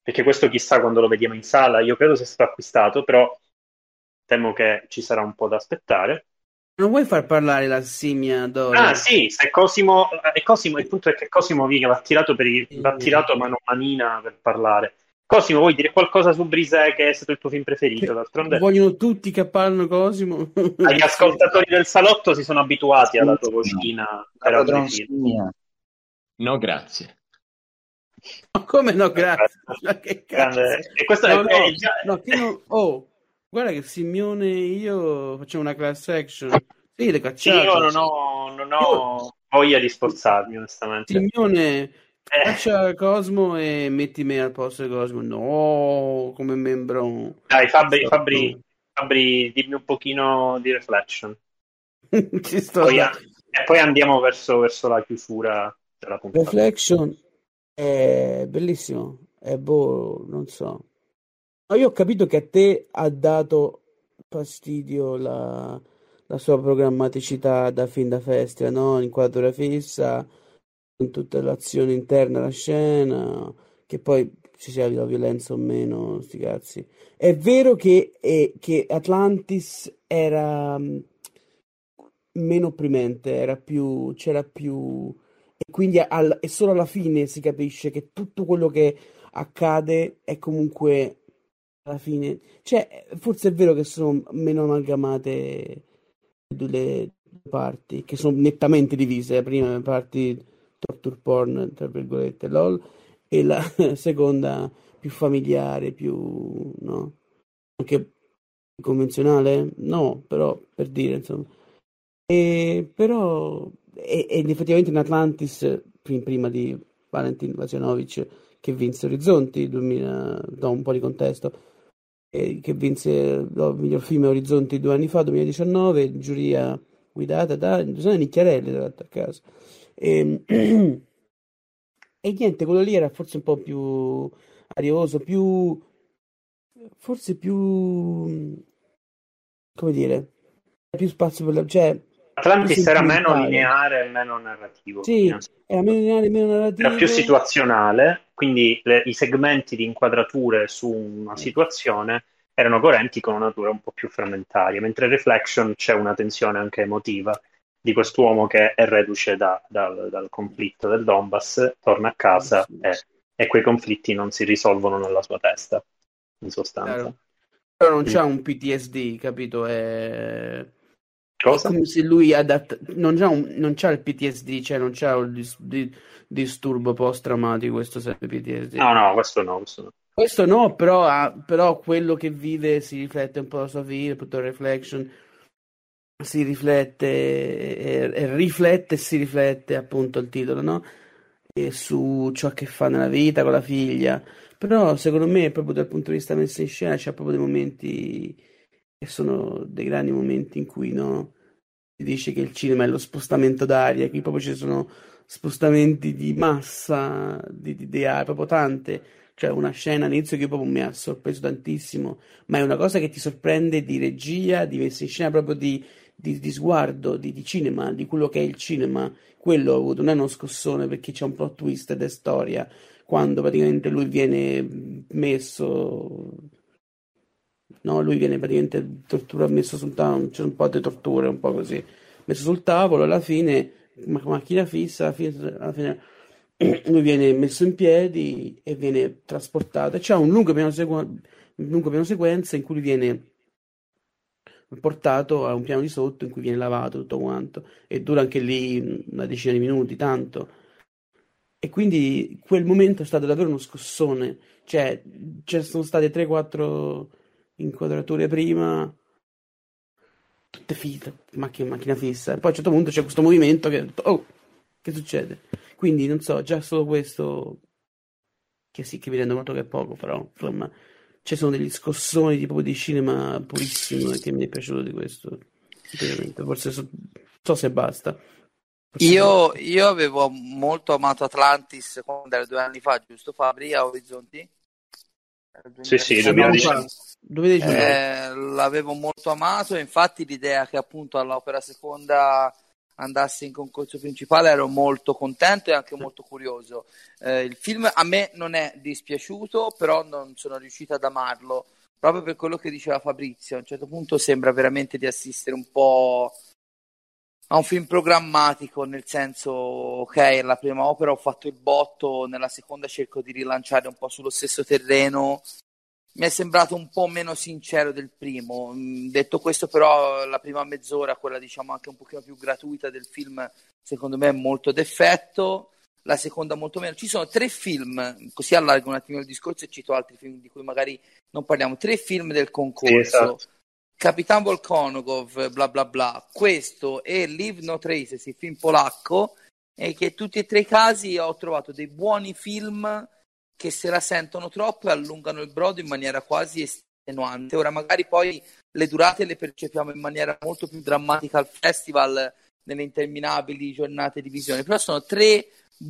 perché questo chissà quando lo vediamo in sala, io credo sia stato acquistato, però temo che ci sarà un po' da aspettare. Non vuoi far parlare la scimmia d'oro? Ah sì, se Cosimo, eh, Cosimo, il punto è che Cosimo Viga va tirato, per il, va tirato mano manina per parlare. Cosimo, vuoi dire qualcosa su Brise che è stato il tuo film preferito? D'altronde Vogliono tutti che parlano Cosimo. gli ascoltatori del salotto si sono abituati alla tua vocina per altri film. No, grazie. Ma come no, grazie. Ma che cazzo? Grande. E questo No, è, no, è già- no, che non- Oh, guarda che Simeone e io facciamo una class action. Sì, le Sì, cacciate. io non ho, non ho voglia di sforzarmi, onestamente. Simeone, Eh. caccia Cosmo e metti me al posto di Cosmo. No, come membro. Dai, Fabri, Fabri, Fabri, dimmi un pochino di reflection. Ci sto Poi- e poi andiamo verso, verso la chiusura della puntata. Reflection è bellissimo, è boh, non so. Ma io ho capito che a te ha dato fastidio la, la sua programmaticità da fin da festival, no? Inquadratura fissa, con tutta l'azione interna alla scena, che poi ci sia la violenza o meno, sti cazzi. È vero che, eh, che Atlantis era mh, meno opprimente, era più, c'era più e quindi al- e solo alla fine si capisce che tutto quello che accade è comunque alla fine, cioè forse è vero che sono meno amalgamate le parti, che sono nettamente divise, la prima le parti torture porn, tra virgolette, lol, e la seconda più familiare, più, no? Anche convenzionale? No, però per dire, insomma. E, però, e, ed effettivamente in Atlantis, prim- prima di Valentin Vasionovic, che vinse Orizzonti, 2000, do un po' di contesto, che vinse il miglior film Orizzonti due anni fa, 2019, giuria guidata da Giuseppe Nicchiarelli, tra l'altro a caso. E, e niente, quello lì era forse un po' più arioso, più forse più come dire, più spazio per la cioè Atlantis era meno lineare e meno narrativo. Sì, era meno lineare, meno narrativo. Era più situazionale, quindi le- i segmenti di inquadrature su una situazione erano coerenti con una natura un po' più frammentaria, mentre in Reflection c'è una tensione anche emotiva di quest'uomo che è reduce da- dal, dal conflitto del Donbass, torna a casa e, e quei conflitti non si risolvono nella sua testa, in sostanza. Chiaro. Però non c'ha un PTSD, capito? È... Cosa? È come se lui adatta... non c'ha, un... non c'ha il PTSD, cioè non c'ha il disturbo post-traumatico, questo serve PTSD. No, no, questo no, questo no. Questo no, però, ha- però quello che vive si riflette un po' la sua vita, appunto il reflection si riflette e, e riflette e si riflette appunto il titolo, no? E su ciò che fa nella vita con la figlia. Però secondo me, proprio dal punto di vista messa in scena, c'è proprio dei momenti che sono dei grandi momenti in cui no, si dice che il cinema è lo spostamento d'aria, qui proprio ci sono spostamenti di massa, di, di, di aria, proprio tante. Cioè una scena all'inizio che proprio mi ha sorpreso tantissimo, ma è una cosa che ti sorprende di regia, di messa in scena, proprio di, di, di sguardo, di, di cinema, di quello che è il cinema. Quello non è uno scossone perché c'è un plot twist ed è storia, quando praticamente lui viene messo No, lui viene praticamente tortura, messo sul tavolo, c'è un po' di torture, un po' così, messo sul tavolo, alla fine, macchina fissa, alla fine, alla fine lui viene messo in piedi e viene trasportato. C'è un lungo piano, un lungo piano sequenza in cui lui viene portato a un piano di sotto in cui viene lavato tutto quanto e dura anche lì una decina di minuti, tanto. E quindi quel momento è stato davvero uno scossone, cioè ci sono state 3-4 inquadrature prima, tutte finte, macchina, macchina fissa. E poi a un certo punto c'è questo movimento che... Oh, che succede? Quindi non so, già solo questo... Che sì, che mi rendo conto che è poco, però insomma ci sono degli scossoni proprio di cinema purissimo che mi è piaciuto di questo. Forse so, so se basta. Io, io avevo molto amato Atlantis quando era due anni fa, giusto Fabri, a Orizzonti? Sì, sì, 2019. 2019. 2019. Eh, l'avevo molto amato e infatti l'idea che appunto all'opera seconda andasse in concorso principale ero molto contento e anche molto curioso. Eh, il film a me non è dispiaciuto, però non sono riuscito ad amarlo, proprio per quello che diceva Fabrizio. A un certo punto sembra veramente di assistere un po' a un film programmatico, nel senso, ok, la prima opera ho fatto il botto, nella seconda cerco di rilanciare un po' sullo stesso terreno. Mi è sembrato un po' meno sincero del primo. Mm, Detto questo, però, la prima mezz'ora, quella diciamo anche un pochino più gratuita del film, secondo me è molto d'effetto. La seconda molto meno. Ci sono tre film, così allargo un attimo il discorso e cito altri film di cui magari non parliamo. Tre film del Sì, concorso. esatto. Capitan Volkonogov, bla bla bla, questo e Leave No Traces, il film polacco, e che tutti e tre i casi ho trovato dei buoni film che se la sentono troppo e allungano il brodo in maniera quasi estenuante. Ora magari poi le durate le percepiamo in maniera molto più drammatica al festival nelle interminabili giornate di visione, però sono tre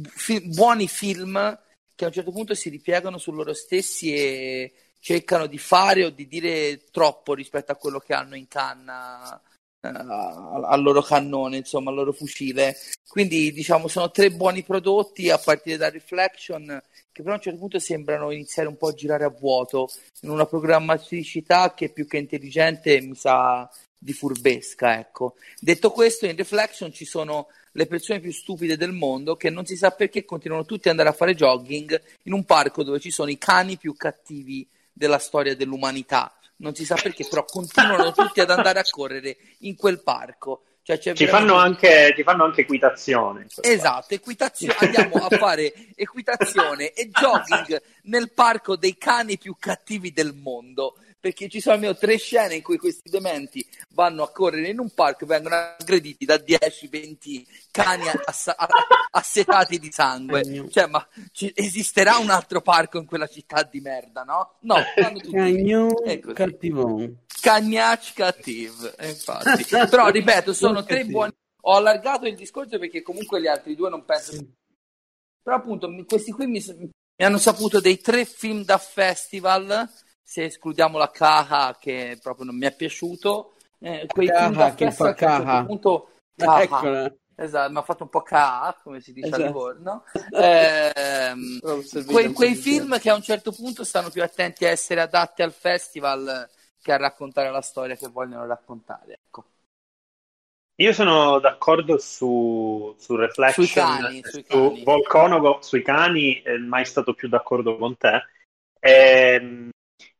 fi- buoni film che a un certo punto si ripiegano su loro stessi e cercano di fare o di dire troppo rispetto a quello che hanno in canna eh, al loro cannone, insomma, al loro fucile. Quindi, diciamo, sono tre buoni prodotti a partire da Reflection che però a un certo punto sembrano iniziare un po' a girare a vuoto in una programmaticità che più che intelligente mi sa di furbesca, ecco. Detto questo, in Reflection ci sono le persone più stupide del mondo che non si sa perché continuano tutti ad andare a fare jogging in un parco dove ci sono i cani più cattivi della storia dell'umanità. Non si sa perché, però continuano tutti ad andare a correre in quel parco. Cioè, c'è Ci veramente- fanno anche, ti fanno anche equitazione. Esatto, equitazio- andiamo a fare equitazione e jogging nel parco dei cani più cattivi del mondo. Perché ci sono almeno tre scene in cui questi dementi vanno a correre in un parco e vengono aggrediti da 10-20 cani ass- assetati di sangue. Cioè, ma ci- esisterà un altro parco in quella città di merda, no? No, fanno tutti Cagnon cattivon. Cagnacci cattive, eh, infatti. Però ripeto, sono tre buoni. Ho allargato il discorso perché comunque gli altri due non penso. Però appunto questi qui mi, mi hanno saputo dei tre film da festival, se escludiamo la Caja che proprio non mi è piaciuto. eh, quei Caja, che fa che a un certo Caja. punto Caja. Eccola. Esatto, mi ha fatto un po' ca, come si dice a Esatto. Livorno. Ehm, L'ho servito quei, quei film che a un certo punto stanno più attenti a essere adatti al festival che a raccontare la storia che vogliono raccontare. Ecco. Io sono d'accordo su, su Reflection, Sui cani, sui su cani. Volkonovo, sui cani, eh, mai stato più d'accordo con te. Ehm,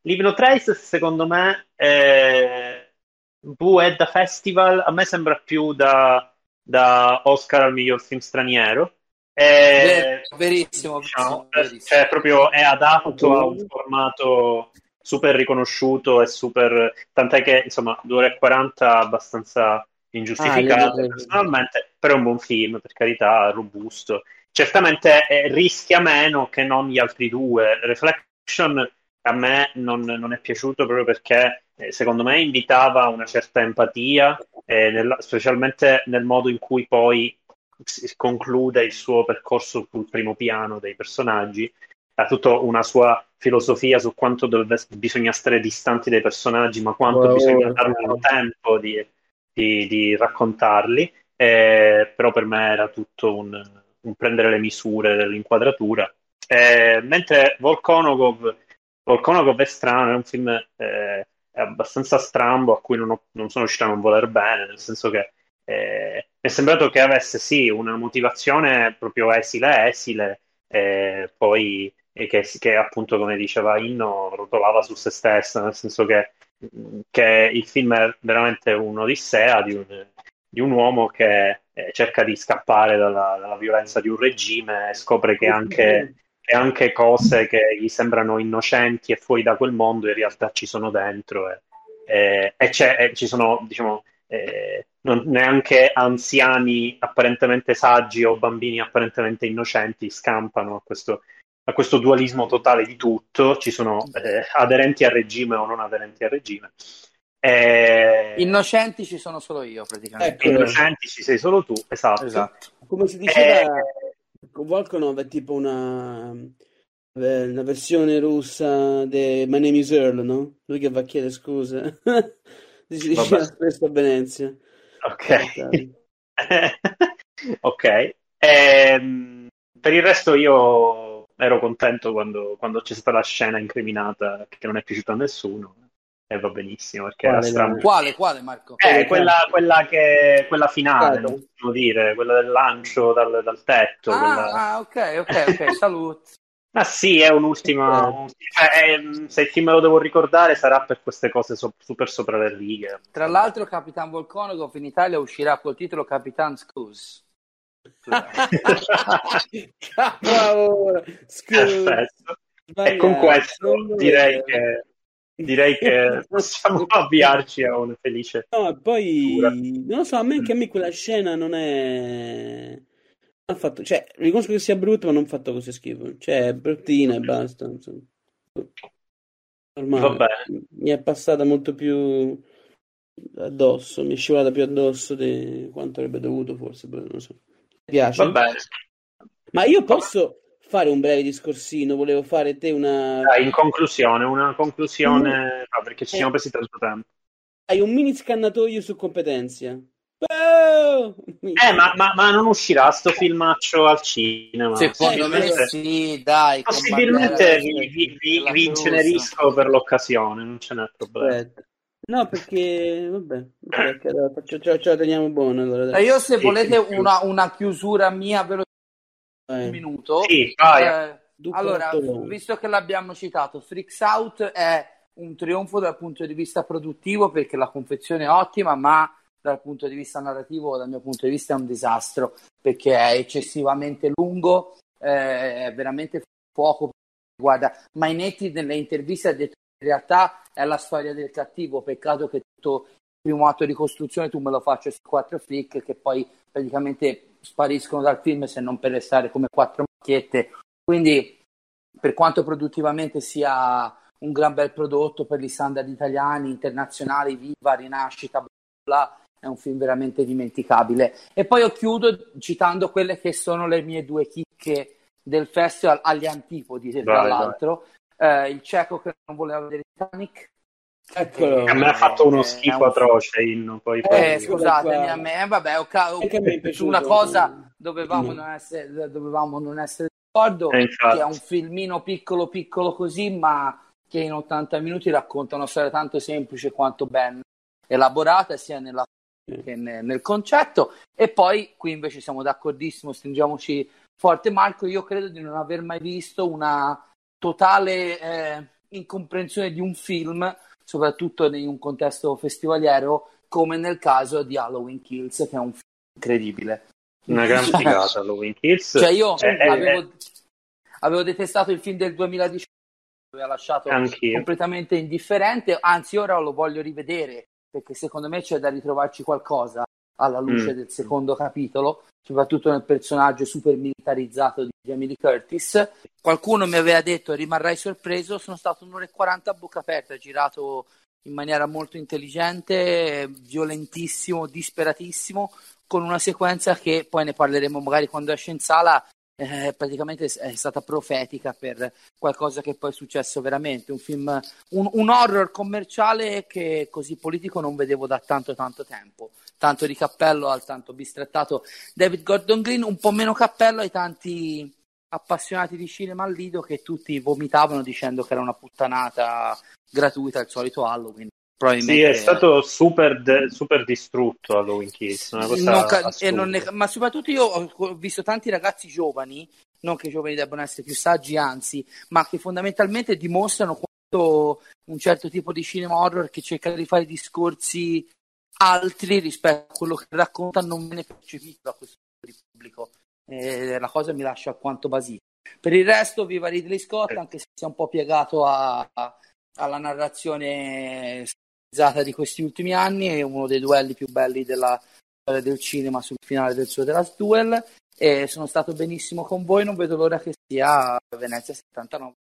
Leave No Traces, secondo me, eh, Bu è da festival, a me sembra più da, da Oscar al miglior film straniero. Ver- verissimo, diciamo, verissimo, cioè proprio è adatto a un formato super riconosciuto e super tant'è che insomma 2 ore e 40 abbastanza ingiustificato Ah, personalmente però è un buon film per carità robusto. Certamente eh, rischia meno che non gli altri due. Reflection a me non, non è piaciuto proprio perché eh, secondo me invitava una certa empatia eh, nella- specialmente nel modo in cui poi si conclude il suo percorso sul primo piano dei personaggi, ha tutta una sua filosofia su quanto dove- bisogna stare distanti dai personaggi, ma quanto Wow. bisogna dare loro tempo di, di- di raccontarli. Eh, però per me era tutto un, un prendere le misure dell'inquadratura. Eh, mentre Volkonogov, Volkonogov è strano, è un film eh, abbastanza strambo a cui non, ho- non sono riuscito a non voler bene, nel senso che eh, mi è sembrato che avesse sì una motivazione proprio esile, esile, eh, poi e che, che appunto, come diceva Inno, rotolava su se stessa, nel senso che, che il film è veramente un'odissea di un, di un uomo che eh, cerca di scappare dalla, dalla violenza di un regime e scopre che anche, e anche cose che gli sembrano innocenti e fuori da quel mondo in realtà ci sono dentro e, e, e, e ci sono, diciamo, eh, non, neanche anziani apparentemente saggi o bambini apparentemente innocenti scampano a questo, a questo dualismo totale di tutto, ci sono eh, aderenti al regime o non aderenti al regime. Eh... Innocenti ci sono solo io, praticamente. Ecco. Innocenti ci sei solo tu, esatto. esatto. Come si diceva, eh... Volkanov è tipo una, una versione russa di My Name is Earl, no? Lui che va a chiedere scusa. si diceva spesso a Venezia. Ok. ok. Ehm, per il resto io ero contento quando, quando c'è stata la scena incriminata che non è piaciuta a nessuno e va benissimo perché quale, era strano. Quale, quale Marco? Eh, quella, quella, che, quella finale, non possiamo dire, quella del lancio dal, dal tetto. Ah, quella... ah, ok, ok, ok, salute. Ma sì, è un'ultima. Un... Eh, se il film me lo devo ricordare sarà per queste cose so- super sopra le righe. Tra l'altro, Capitan Volkonogov in Italia uscirà col titolo Capitan Scus. Cavolo, Perfetto. E con questo direi che direi che possiamo avviarci a una felice. No, poi non lo so, a me anche a me quella scena non è. Ha fatto, cioè, riconosco che sia brutto, ma non fatto così schifo. Cioè, è bruttina e basta. Insomma. Ormai mi è passata molto più addosso, mi è scivolata più addosso di quanto avrebbe dovuto, forse. Non so. Mi piace. Vabbè. Ma io posso fare un breve discorsino, volevo fare te una... Dai, in conclusione, una conclusione, mm. no, perché ci siamo presi tanto tempo. Hai un mini scannatoio su competenza. Oh! Eh, ma, ma, ma, non uscirà sto filmaccio al cinema? Secondo me sì, dai. Possibilmente vi, vi, vi, vi incenerisco per l'occasione, non ce n'è problema. Aspetta. No, perché vabbè, perché allora, faccio, ce, ce la teniamo buona. Allora, io se volete una, una chiusura mia veloce un minuto. Sì, vai. Eh, allora, visto che l'abbiamo citato, Freaks Out è un trionfo dal punto di vista produttivo perché la confezione è ottima, ma dal punto di vista narrativo, dal mio punto di vista, è un disastro perché è eccessivamente lungo, eh, è veramente poco. Guarda, Mainetti nelle interviste ha detto che in realtà è la storia del cattivo, peccato che tutto il primo atto di costruzione tu me lo faccia su quattro flick che poi praticamente spariscono dal film se non per restare come quattro macchiette. Quindi, per quanto produttivamente sia un gran bel prodotto per gli standard italiani, internazionali, viva, rinascita, bla, bla, è un film veramente dimenticabile. E poi io chiudo citando quelle che sono le mie due chicche del festival agli antipodi, tra l'altro. Eh, il cieco che non voleva vedere Titanic, Eccolo. A me ha fatto uno schifo atroce Inno, poi eh, scusatemi a me, eh, vabbè, ho ca- su una cosa dovevamo, mm. non essere, dovevamo non essere d'accordo, eh, che è un filmino piccolo piccolo così, ma che in 80 minuti racconta una storia tanto semplice quanto ben elaborata, sia nella che nel, nel concetto. E poi qui invece siamo d'accordissimo, stringiamoci forte. Marco, io credo di non aver mai visto una totale eh, incomprensione di un film soprattutto in un contesto festivaliero, come nel caso di Halloween Kills, che è un film incredibile. Una gran figata Halloween Kills. Cioè io eh, eh avevo, eh. avevo, detestato il film del 2019, mi aveva lasciato Anch'io. completamente indifferente, anzi ora lo voglio rivedere, perché secondo me c'è da ritrovarci qualcosa alla luce mm. del secondo capitolo, soprattutto nel personaggio super militarizzato di Jamie Lee Curtis. Qualcuno mi aveva detto rimarrai sorpreso, sono stato un'ora e 40 a bocca aperta, girato in maniera molto intelligente, violentissimo, disperatissimo, con una sequenza che poi ne parleremo magari quando esce in sala, eh, praticamente è stata profetica per qualcosa che poi è successo veramente, un film, un, un horror commerciale che così politico non vedevo da tanto tanto tempo. Tanto di cappello al tanto bistrattato David Gordon Green, un po' meno cappello ai tanti appassionati di cinema al Lido che tutti vomitavano dicendo che era una puttanata gratuita il solito Halloween. Sì, è stato super, de- super distrutto Halloween Kiss. Ca- è, ma soprattutto io ho visto tanti ragazzi giovani, non che i giovani debbano essere più saggi, anzi, ma che fondamentalmente dimostrano quanto un certo tipo di cinema horror che cerca di fare discorsi altri rispetto a quello che racconta non viene percepito da questo pubblico. Eh, la cosa mi lascia alquanto basita. Per il resto, viva Ridley Scott, anche se sia un po' piegato a, a, alla narrazione di questi ultimi anni, è uno dei duelli più belli della storia del cinema sul finale del suo The Last Duel. E sono stato benissimo con voi, non vedo l'ora che sia Venezia 79.